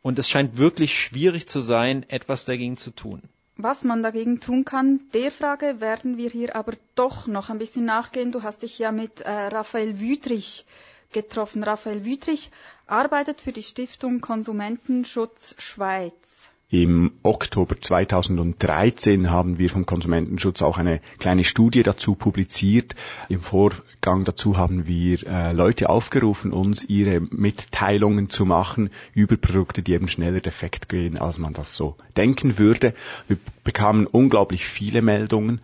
Und es scheint wirklich schwierig zu sein, etwas dagegen zu tun. Was man dagegen tun kann, der Frage werden wir hier aber doch noch ein bisschen nachgehen. Du hast dich ja mit äh, Raphael Wüthrich getroffen. Raphael Wüthrich arbeitet für die Stiftung Konsumentenschutz Schweiz. Im Oktober 2013 haben wir vom Konsumentenschutz auch eine kleine Studie dazu publiziert. Im Vorgang dazu haben wir äh, Leute aufgerufen, uns ihre Mitteilungen zu machen über Produkte, die eben schneller defekt gehen, als man das so denken würde. Wir bekamen unglaublich viele Meldungen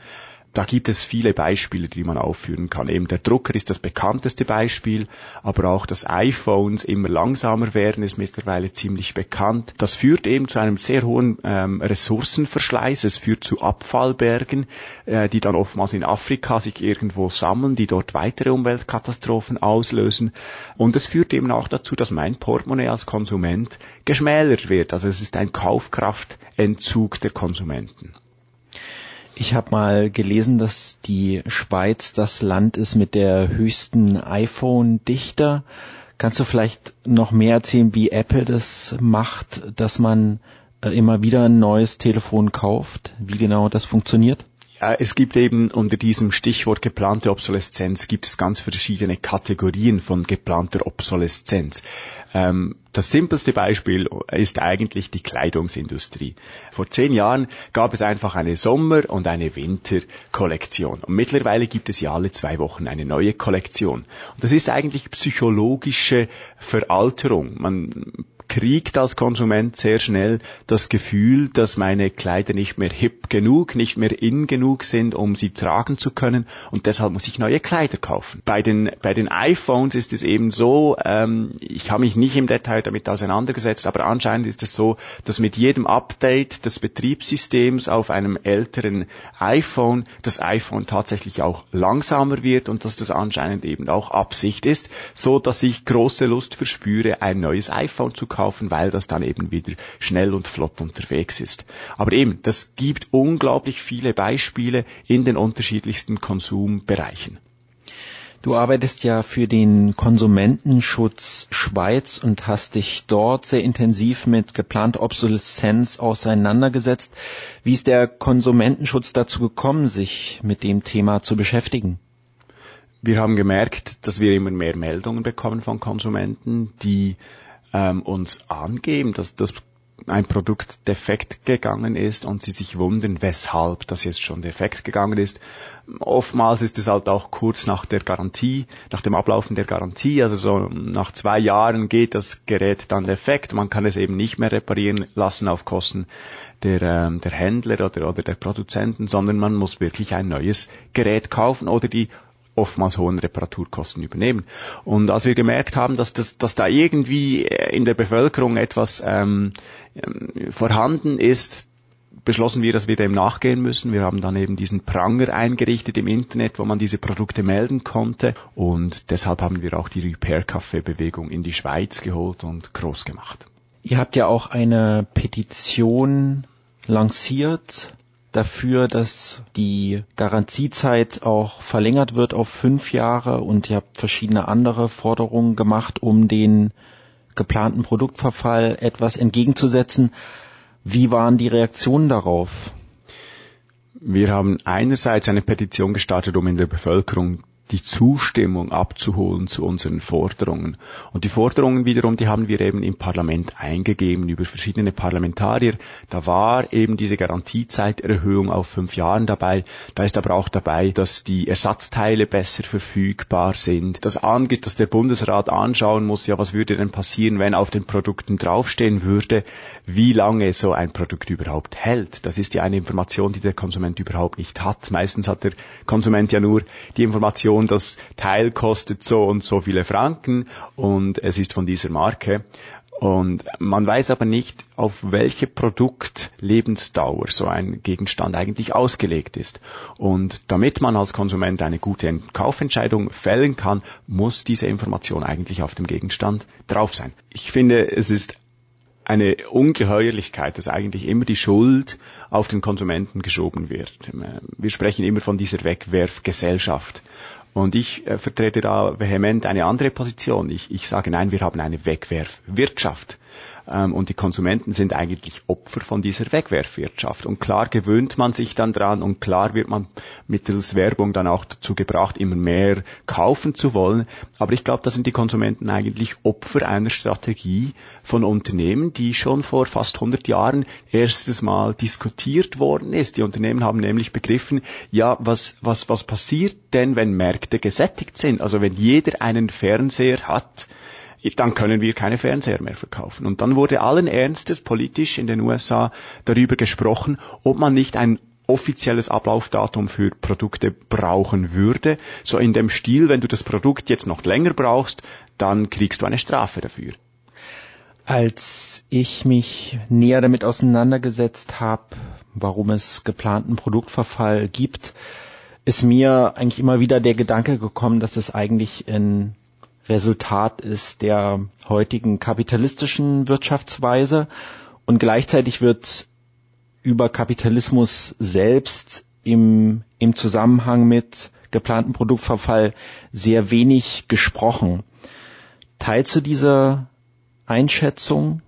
da gibt es viele Beispiele, die man aufführen kann. Eben der Drucker ist das bekannteste Beispiel, aber auch dass iPhones immer langsamer werden, ist mittlerweile ziemlich bekannt. Das führt eben zu einem sehr hohen ähm, Ressourcenverschleiß. Es führt zu Abfallbergen, äh, die dann oftmals in Afrika sich irgendwo sammeln, die dort weitere Umweltkatastrophen auslösen. Und es führt eben auch dazu, dass mein Portemonnaie als Konsument geschmälert wird. Also es ist ein Kaufkraftentzug der Konsumenten. Ich habe mal gelesen, dass die Schweiz das Land ist mit der höchsten iPhone-Dichter. Kannst du vielleicht noch mehr erzählen, wie Apple das macht, dass man äh, immer wieder ein neues Telefon kauft? Wie genau das funktioniert? Ja, es gibt eben unter diesem Stichwort geplante Obsoleszenz gibt es ganz verschiedene Kategorien von geplanter Obsoleszenz. Ähm, das simpelste Beispiel ist eigentlich die Kleidungsindustrie. Vor zehn Jahren gab es einfach eine Sommer- und eine Winterkollektion. Und mittlerweile gibt es ja alle zwei Wochen eine neue Kollektion. Und das ist eigentlich psychologische Veralterung. Man kriegt als Konsument sehr schnell das Gefühl, dass meine Kleider nicht mehr hip genug, nicht mehr in genug sind, um sie tragen zu können und deshalb muss ich neue Kleider kaufen. Bei den, bei den iPhones ist es eben so, ähm, ich habe mich nicht im Detail damit auseinandergesetzt, aber anscheinend ist es so, dass mit jedem Update des Betriebssystems auf einem älteren iPhone das iPhone tatsächlich auch langsamer wird und dass das anscheinend eben auch Absicht ist, so dass ich große Lust verspüre, ein neues iPhone zu kaufen kaufen, weil das dann eben wieder schnell und flott unterwegs ist. Aber eben, das gibt unglaublich viele Beispiele in den unterschiedlichsten Konsumbereichen. Du arbeitest ja für den Konsumentenschutz Schweiz und hast dich dort sehr intensiv mit geplanter Obsoleszenz auseinandergesetzt. Wie ist der Konsumentenschutz dazu gekommen, sich mit dem Thema zu beschäftigen? Wir haben gemerkt, dass wir immer mehr Meldungen bekommen von Konsumenten, die ähm, uns angeben, dass das ein Produkt defekt gegangen ist und sie sich wundern, weshalb das jetzt schon defekt gegangen ist. Oftmals ist es halt auch kurz nach der Garantie, nach dem Ablaufen der Garantie, also so nach zwei Jahren geht das Gerät dann defekt, man kann es eben nicht mehr reparieren lassen auf Kosten der, ähm, der Händler oder, oder der Produzenten, sondern man muss wirklich ein neues Gerät kaufen oder die oftmals hohen Reparaturkosten übernehmen. Und als wir gemerkt haben, dass, das, dass da irgendwie in der Bevölkerung etwas ähm, ähm vorhanden ist, beschlossen wir, dass wir dem nachgehen müssen. Wir haben dann eben diesen Pranger eingerichtet im Internet, wo man diese Produkte melden konnte. Und deshalb haben wir auch die Repair Café Bewegung in die Schweiz geholt und groß gemacht. Ihr habt ja auch eine Petition lanciert dafür, dass die Garantiezeit auch verlängert wird auf fünf Jahre und ihr habt verschiedene andere Forderungen gemacht, um den geplanten Produktverfall etwas entgegenzusetzen. Wie waren die Reaktionen darauf? Wir haben einerseits eine Petition gestartet, um in der Bevölkerung die Zustimmung abzuholen zu unseren Forderungen. Und die Forderungen wiederum, die haben wir eben im Parlament eingegeben über verschiedene Parlamentarier. Da war eben diese Garantiezeiterhöhung auf fünf Jahren dabei. Da ist aber auch dabei, dass die Ersatzteile besser verfügbar sind. Das angeht, dass der Bundesrat anschauen muss, ja, was würde denn passieren, wenn auf den Produkten draufstehen würde, wie lange so ein Produkt überhaupt hält. Das ist ja eine Information, die der Konsument überhaupt nicht hat. Meistens hat der Konsument ja nur die Information, Information, das Teil kostet so und so viele Franken und es ist von dieser Marke. Und man weiß aber nicht, auf welche Produktlebensdauer so ein Gegenstand eigentlich ausgelegt ist. Und damit man als Konsument eine gute Kaufentscheidung fällen kann, muss diese Information eigentlich auf dem Gegenstand drauf sein. Ich finde, es ist eine Ungeheuerlichkeit, dass eigentlich immer die Schuld auf den Konsumenten geschoben wird. Wir sprechen immer von dieser Wegwerfgesellschaft. Und ich äh, vertrete da vehement eine andere Position. Ich, ich sage, nein, wir haben eine Wegwerfwirtschaft. Ähm, und die Konsumenten sind eigentlich Opfer von dieser Wegwerfwirtschaft. Und klar gewöhnt man sich dann dran und klar wird man mittels Werbung dann auch dazu gebracht, immer mehr kaufen zu wollen. Aber ich glaube, da sind die Konsumenten eigentlich Opfer einer Strategie von Unternehmen, die schon vor fast 100 Jahren erstes Mal diskutiert worden ist. Die Unternehmen haben nämlich begriffen, ja, was, was, was passiert denn, wenn Märkte gesättigt sind? Also wenn jeder einen Fernseher hat, dann können wir keine Fernseher mehr verkaufen. Und dann wurde allen Ernstes politisch in den USA darüber gesprochen, ob man nicht ein offizielles Ablaufdatum für Produkte brauchen würde. So in dem Stil, wenn du das Produkt jetzt noch länger brauchst, dann kriegst du eine Strafe dafür. Als ich mich näher damit auseinandergesetzt habe, warum es geplanten Produktverfall gibt, ist mir eigentlich immer wieder der Gedanke gekommen, dass es eigentlich in Resultat ist der heutigen kapitalistischen Wirtschaftsweise und gleichzeitig wird über Kapitalismus selbst im, im Zusammenhang mit geplanten Produktverfall sehr wenig gesprochen. Teilst du diese Einschätzung?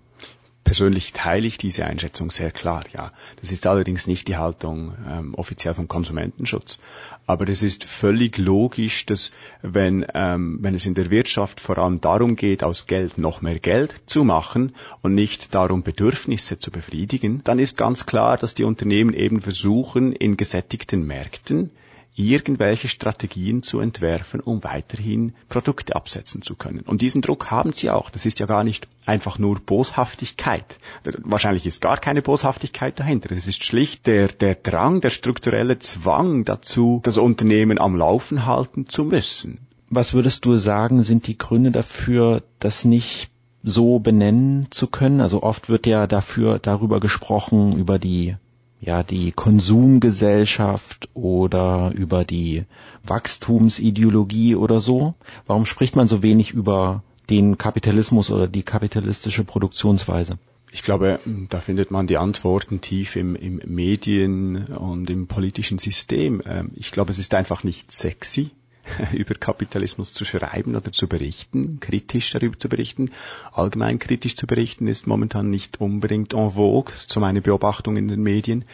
Persönlich teile ich diese Einschätzung sehr klar, ja. Das ist allerdings nicht die Haltung ähm, offiziell vom Konsumentenschutz. Aber es ist völlig logisch, dass wenn, ähm, wenn es in der Wirtschaft vor allem darum geht, aus Geld noch mehr Geld zu machen und nicht darum, Bedürfnisse zu befriedigen, dann ist ganz klar, dass die Unternehmen eben versuchen, in gesättigten Märkten irgendwelche Strategien zu entwerfen, um weiterhin Produkte absetzen zu können. Und diesen Druck haben sie auch. Das ist ja gar nicht einfach nur Boshaftigkeit. Wahrscheinlich ist gar keine Boshaftigkeit dahinter. Es ist schlicht der, der Drang, der strukturelle Zwang dazu, das Unternehmen am Laufen halten zu müssen. Was würdest du sagen, sind die Gründe dafür, das nicht so benennen zu können? Also oft wird ja dafür darüber gesprochen, über die ja die Konsumgesellschaft oder über die Wachstumsideologie oder so? Warum spricht man so wenig über den Kapitalismus oder die kapitalistische Produktionsweise? Ich glaube, da findet man die Antworten tief im, im Medien- und im politischen System. Ähm, ich glaube, es ist einfach nicht sexy, über Kapitalismus zu schreiben oder zu berichten, kritisch darüber zu berichten. Allgemein kritisch zu berichten ist momentan nicht unbedingt en vogue, so meine Beobachtung in den Medien.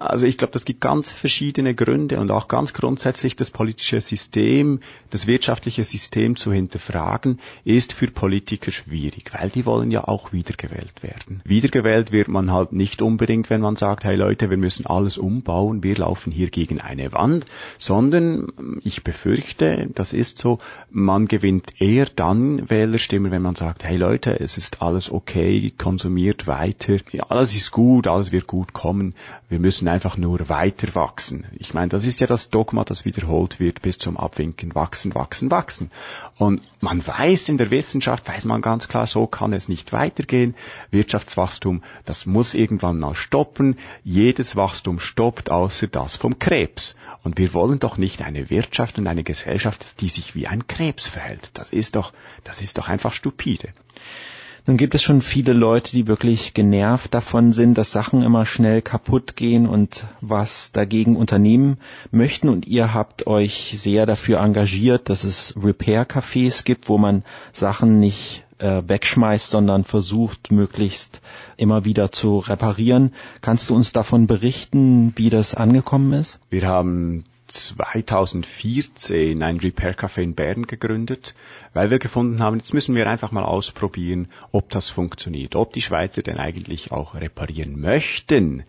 Also ich glaube, das gibt ganz verschiedene Gründe und auch ganz grundsätzlich das politische System, das wirtschaftliche System zu hinterfragen, ist für Politiker schwierig, weil die wollen ja auch wiedergewählt werden. Wiedergewählt wird man halt nicht unbedingt, wenn man sagt, hey Leute, wir müssen alles umbauen, wir laufen hier gegen eine Wand, sondern ich befürchte, das ist so, man gewinnt eher dann Wählerstimmen, wenn man sagt, hey Leute, es ist alles okay, konsumiert weiter, ja, alles ist gut, alles wird gut kommen, wir müssen einfach nur weiter wachsen. Ich meine, das ist ja das Dogma, das wiederholt wird bis zum Abwinken. Wachsen, wachsen, wachsen. Und man weiß in der Wissenschaft, weiß man ganz klar, so kann es nicht weitergehen. Wirtschaftswachstum, das muss irgendwann mal stoppen. Jedes Wachstum stoppt, außer das vom Krebs. Und wir wollen doch nicht eine Wirtschaft und eine Gesellschaft, die sich wie ein Krebs verhält. Das ist doch, das ist doch einfach stupide. Nun gibt es schon viele Leute, die wirklich genervt davon sind, dass Sachen immer schnell kaputt gehen und was dagegen unternehmen möchten. Und ihr habt euch sehr dafür engagiert, dass es Repair-Cafés gibt, wo man Sachen nicht äh, wegschmeißt, sondern versucht, möglichst immer wieder zu reparieren. Kannst du uns davon berichten, wie das angekommen ist? Wir haben 2014 ein Repair Café in Bern gegründet, weil wir gefunden haben, jetzt müssen wir einfach mal ausprobieren, ob das funktioniert, ob die Schweizer denn eigentlich auch reparieren möchten.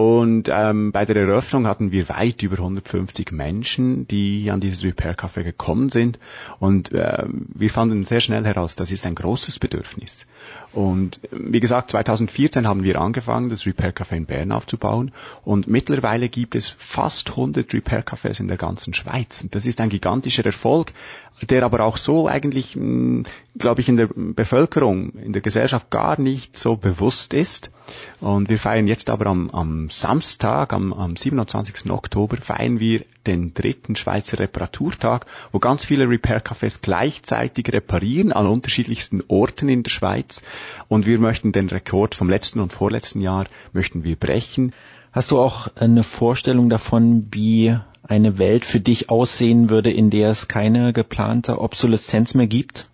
Und ähm, bei der Eröffnung hatten wir weit über 150 Menschen, die an dieses Repair Café gekommen sind. Und äh, wir fanden sehr schnell heraus, das ist ein großes Bedürfnis. Und wie gesagt, 2014 haben wir angefangen, das Repair Café in Bern aufzubauen. Und mittlerweile gibt es fast 100 Repair Cafés in der ganzen Schweiz. Und das ist ein gigantischer Erfolg, der aber auch so eigentlich, hm, glaube ich, in der Bevölkerung, in der Gesellschaft gar nicht so bewusst ist. Und wir feiern jetzt aber am, am Samstag, am, am 27. Oktober, feiern wir den dritten Schweizer Reparaturtag, wo ganz viele Repair-Cafés gleichzeitig reparieren an unterschiedlichsten Orten in der Schweiz. Und wir möchten den Rekord vom letzten und vorletzten Jahr möchten wir brechen. Hast du auch eine Vorstellung davon, wie eine Welt für dich aussehen würde, in der es keine geplante Obsoleszenz mehr gibt?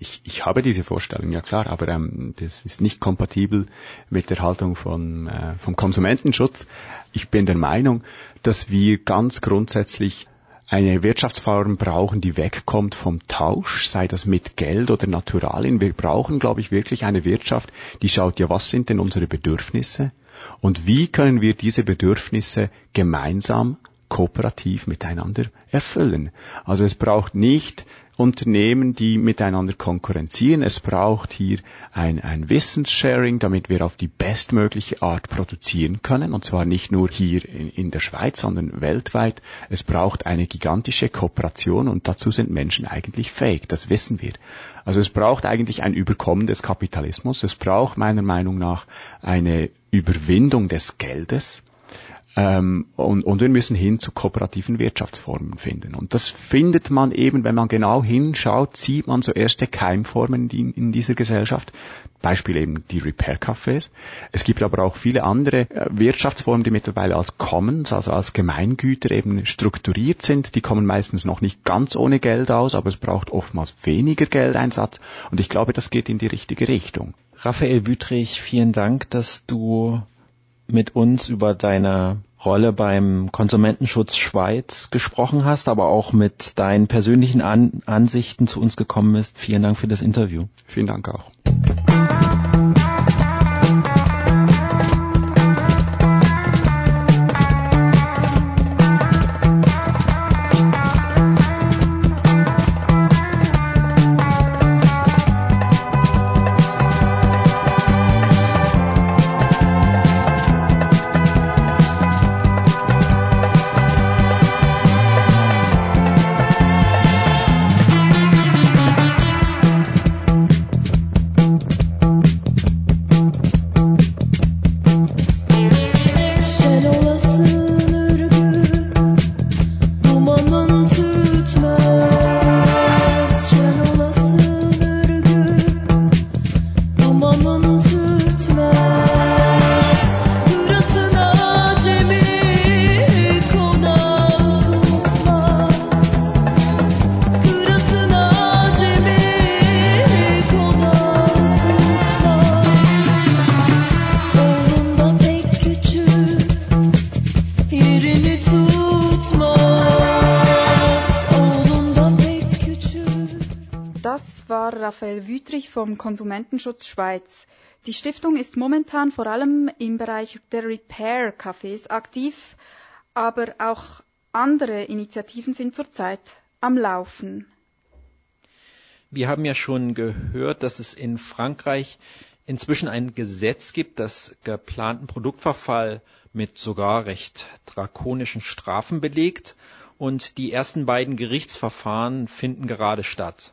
Ich, ich habe diese Vorstellung, ja klar, aber ähm, das ist nicht kompatibel mit der Haltung von, äh, vom Konsumentenschutz. Ich bin der Meinung, dass wir ganz grundsätzlich eine Wirtschaftsform brauchen, die wegkommt vom Tausch, sei das mit Geld oder Naturalien. Wir brauchen, glaube ich, wirklich eine Wirtschaft, die schaut, ja, was sind denn unsere Bedürfnisse und wie können wir diese Bedürfnisse gemeinsam kooperativ miteinander erfüllen. Also es braucht nicht Unternehmen, die miteinander konkurrenzieren. Es braucht hier ein, ein Wissenssharing, damit wir auf die bestmögliche Art produzieren können, und zwar nicht nur hier in, in der Schweiz, sondern weltweit. Es braucht eine gigantische Kooperation und dazu sind Menschen eigentlich fähig, das wissen wir. Also es braucht eigentlich ein Überkommen des Kapitalismus. Es braucht meiner Meinung nach eine Überwindung des Geldes. Ähm, und, und wir müssen hin zu kooperativen Wirtschaftsformen finden. Und das findet man eben, wenn man genau hinschaut, sieht man so erste Keimformen in, in dieser Gesellschaft. Beispiel eben die Repair-Cafés. Es gibt aber auch viele andere äh, Wirtschaftsformen, die mittlerweile als Commons, also als Gemeingüter eben strukturiert sind. Die kommen meistens noch nicht ganz ohne Geld aus, aber es braucht oftmals weniger Geldeinsatz. Und ich glaube, das geht in die richtige Richtung. Raphael Wüttrich, vielen Dank, dass du mit uns über deine Rolle beim Konsumentenschutz Schweiz gesprochen hast, aber auch mit deinen persönlichen An Ansichten zu uns gekommen bist. Vielen Dank für das Interview. Vielen Dank auch. Raphael Wüthrich vom Konsumentenschutz Schweiz. Die Stiftung ist momentan vor allem im Bereich der Repair-Cafés aktiv, aber auch andere Initiativen sind zurzeit am Laufen. Wir haben ja schon gehört, dass es in Frankreich inzwischen ein Gesetz gibt, das geplanten Produktverfall mit sogar recht drakonischen Strafen belegt und die ersten beiden Gerichtsverfahren finden gerade statt.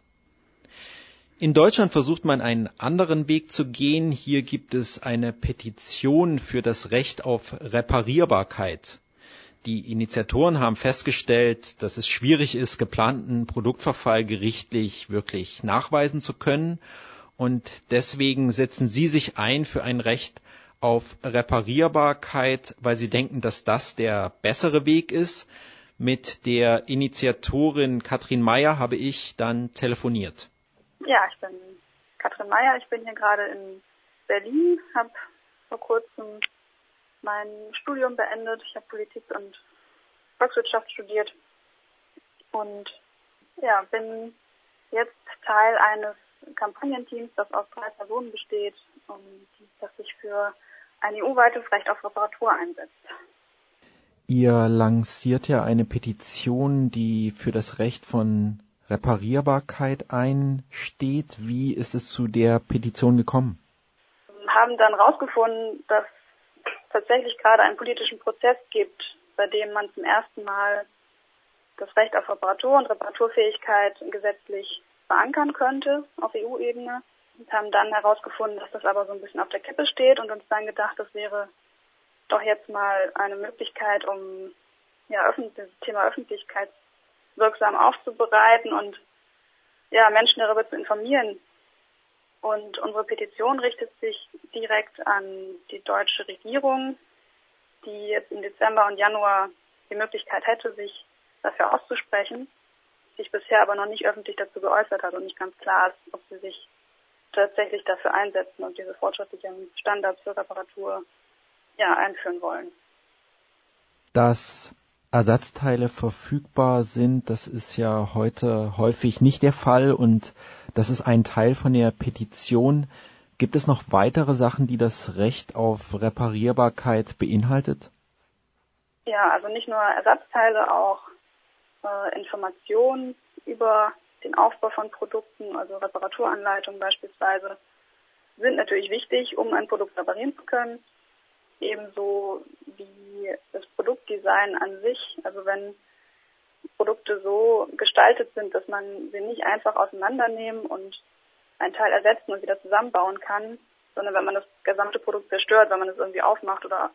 In Deutschland versucht man einen anderen Weg zu gehen. Hier gibt es eine Petition für das Recht auf Reparierbarkeit. Die Initiatoren haben festgestellt, dass es schwierig ist, geplanten Produktverfall gerichtlich wirklich nachweisen zu können. Und deswegen setzen sie sich ein für ein Recht auf Reparierbarkeit, weil sie denken, dass das der bessere Weg ist. Mit der Initiatorin Katrin Meyer habe ich dann telefoniert. Ja, ich bin Katrin Meyer. Ich bin hier gerade in Berlin, habe vor kurzem mein Studium beendet. Ich habe Politik und Volkswirtschaft studiert und ja, bin jetzt Teil eines Kampagnenteams, das aus drei Personen besteht, und das sich für ein EU-weites Recht auf Reparatur einsetzt. Ihr lanciert ja eine Petition, die für das Recht von Reparierbarkeit einsteht. Wie ist es zu der Petition gekommen? Haben dann herausgefunden, dass tatsächlich gerade einen politischen Prozess gibt, bei dem man zum ersten Mal das Recht auf Reparatur und Reparaturfähigkeit gesetzlich verankern könnte auf EU-Ebene und haben dann herausgefunden, dass das aber so ein bisschen auf der Kippe steht und uns dann gedacht, das wäre doch jetzt mal eine Möglichkeit, um ja, das Thema Öffentlichkeit wirksam aufzubereiten und ja, Menschen darüber zu informieren. Und unsere Petition richtet sich direkt an die deutsche Regierung, die jetzt im Dezember und Januar die Möglichkeit hätte, sich dafür auszusprechen, sich bisher aber noch nicht öffentlich dazu geäußert hat und nicht ganz klar ist, ob sie sich tatsächlich dafür einsetzen und diese fortschrittlichen Standards für Reparatur ja, einführen wollen. Dass Ersatzteile verfügbar sind, das ist ja heute häufig nicht der Fall und das ist ein Teil von der Petition. Gibt es noch weitere Sachen, die das Recht auf Reparierbarkeit beinhaltet? Ja, also nicht nur Ersatzteile, auch äh, Informationen über den Aufbau von Produkten, also Reparaturanleitungen beispielsweise, sind natürlich wichtig, um ein Produkt reparieren zu können. Ebenso wie das Produktdesign an sich. Also wenn Produkte so gestaltet sind, dass man sie nicht einfach auseinandernehmen und ein Teil ersetzen und wieder zusammenbauen kann, sondern wenn man das gesamte Produkt zerstört, wenn man es irgendwie aufmacht oder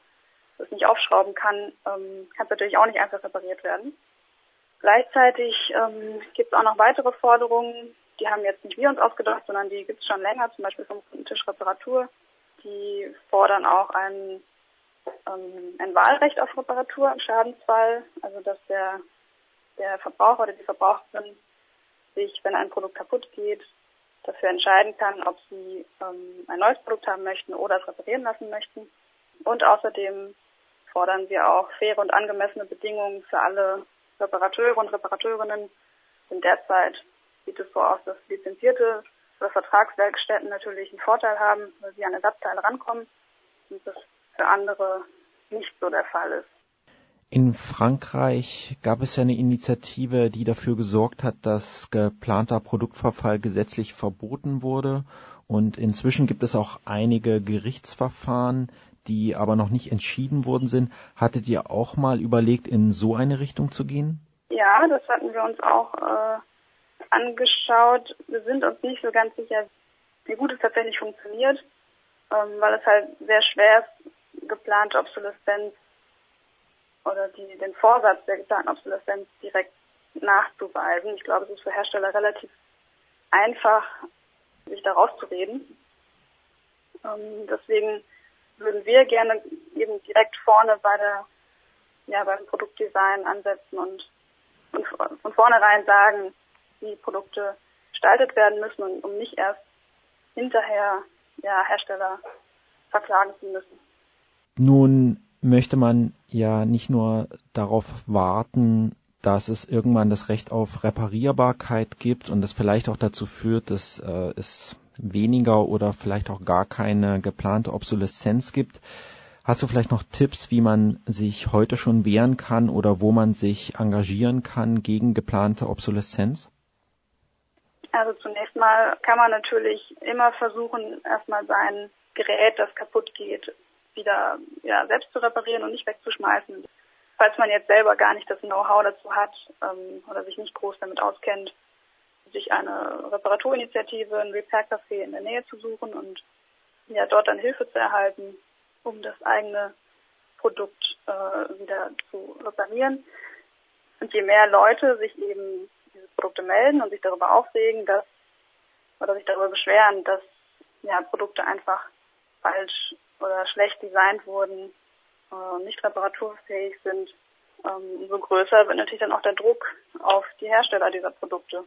es nicht aufschrauben kann, ähm, kann es natürlich auch nicht einfach repariert werden. Gleichzeitig ähm, gibt es auch noch weitere Forderungen, die haben jetzt nicht wir uns ausgedacht, sondern die gibt es schon länger, zum Beispiel vom Kundentisch Reparatur. Die fordern auch ein, ähm, ein Wahlrecht auf Reparatur im Schadensfall, also dass der, der Verbraucher oder die Verbraucherin sich, wenn ein Produkt kaputt geht, dafür entscheiden kann, ob sie ähm, ein neues Produkt haben möchten oder es reparieren lassen möchten. Und außerdem fordern wir auch faire und angemessene Bedingungen für alle Reparateure und Reparateurinnen. In der Zeit sieht es so aus, dass lizenzierte oder Vertragswerkstätten natürlich einen Vorteil haben, weil sie an Ersatzteile rankommen. Und das für andere nicht so der Fall ist. In Frankreich gab es ja eine Initiative, die dafür gesorgt hat, dass geplanter Produktverfall gesetzlich verboten wurde. Und inzwischen gibt es auch einige Gerichtsverfahren, die aber noch nicht entschieden worden sind. Hattet ihr auch mal überlegt, in so eine Richtung zu gehen? Ja, das hatten wir uns auch äh, angeschaut. Wir sind uns nicht so ganz sicher, wie gut es tatsächlich funktioniert, ähm, weil es halt sehr schwer ist, geplante Obsoleszenz oder die, den Vorsatz der geplanten Obsoleszenz direkt nachzuweisen. Ich glaube, es ist für Hersteller relativ einfach, sich da rauszureden. Ähm, deswegen würden wir gerne eben direkt vorne bei der, ja, beim Produktdesign ansetzen und, und von vornherein sagen, wie Produkte gestaltet werden müssen und um nicht erst hinterher ja, Hersteller verklagen zu müssen. Nun möchte man ja nicht nur darauf warten, dass es irgendwann das Recht auf Reparierbarkeit gibt und das vielleicht auch dazu führt, dass äh, es weniger oder vielleicht auch gar keine geplante Obsoleszenz gibt. Hast du vielleicht noch Tipps, wie man sich heute schon wehren kann oder wo man sich engagieren kann gegen geplante Obsoleszenz? Also zunächst mal kann man natürlich immer versuchen, erstmal sein Gerät, das kaputt geht, wieder ja, selbst zu reparieren und nicht wegzuschmeißen. Falls man jetzt selber gar nicht das Know-how dazu hat ähm, oder sich nicht groß damit auskennt, sich eine Reparaturinitiative, ein Repair-Café in der Nähe zu suchen und ja dort dann Hilfe zu erhalten, um das eigene Produkt äh, wieder zu reparieren. Und je mehr Leute sich eben diese Produkte melden und sich darüber aufregen, dass oder sich darüber beschweren, dass ja, Produkte einfach falsch oder schlecht designt wurden, äh, nicht reparaturfähig sind, ähm, umso größer wird natürlich dann auch der Druck auf die Hersteller dieser Produkte.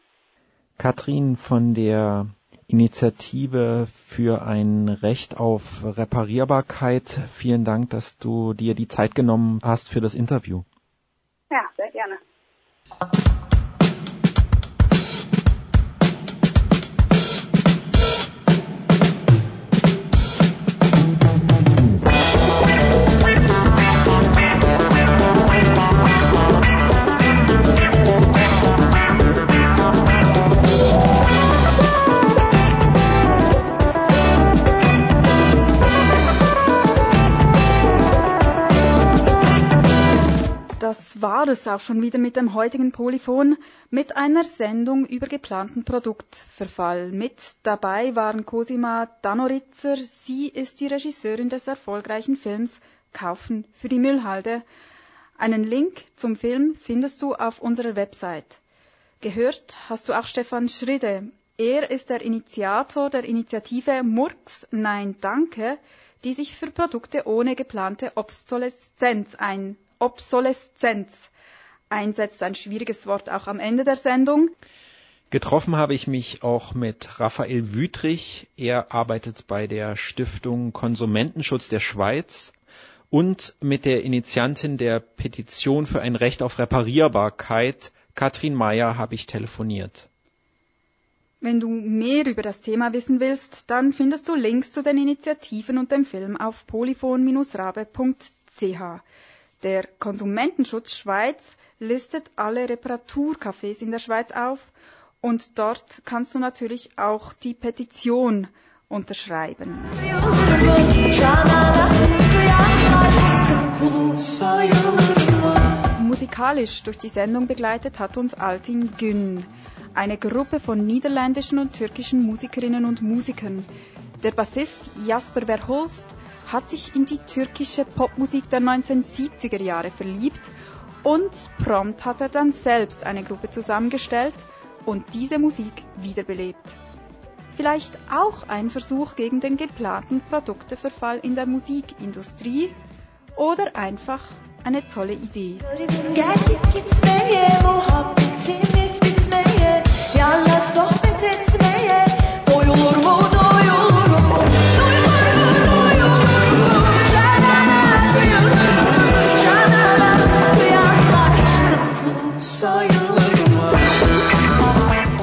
Katrin von der Initiative für ein Recht auf Reparierbarkeit. Vielen Dank, dass du dir die Zeit genommen hast für das Interview. Ja, sehr gerne. War es auch schon wieder mit dem heutigen Polyphon mit einer Sendung über geplanten Produktverfall. Mit dabei waren Cosima Danoritzer. Sie ist die Regisseurin des erfolgreichen Films Kaufen für die Müllhalde. Einen Link zum Film findest du auf unserer Website. Gehört hast du auch Stefan Schridde. Er ist der Initiator der Initiative Murks Nein Danke, die sich für Produkte ohne geplante Obsoleszenz ein Obsoleszenz einsetzt. Ein schwieriges Wort auch am Ende der Sendung. Getroffen habe ich mich auch mit Raphael Wütrich. Er arbeitet bei der Stiftung Konsumentenschutz der Schweiz und mit der Initiantin der Petition für ein Recht auf Reparierbarkeit, Katrin Meyer, habe ich telefoniert. Wenn du mehr über das Thema wissen willst, dann findest du Links zu den Initiativen und dem Film auf polyphon-rabe.ch. Der Konsumentenschutz Schweiz listet alle Reparaturcafés in der Schweiz auf und dort kannst du natürlich auch die Petition unterschreiben. Musikalisch durch die Sendung begleitet hat uns Altin Gün, eine Gruppe von niederländischen und türkischen Musikerinnen und Musikern. Der Bassist Jasper Verhulst hat sich in die türkische Popmusik der 1970er Jahre verliebt und prompt hat er dann selbst eine Gruppe zusammengestellt und diese Musik wiederbelebt. Vielleicht auch ein Versuch gegen den geplanten Produkteverfall in der Musikindustrie oder einfach eine tolle Idee.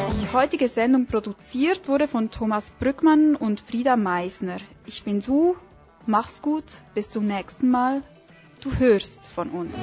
Die heutige Sendung produziert wurde von Thomas Brückmann und Frieda Meisner. Ich bin Su, mach's gut, bis zum nächsten Mal. Du hörst von uns.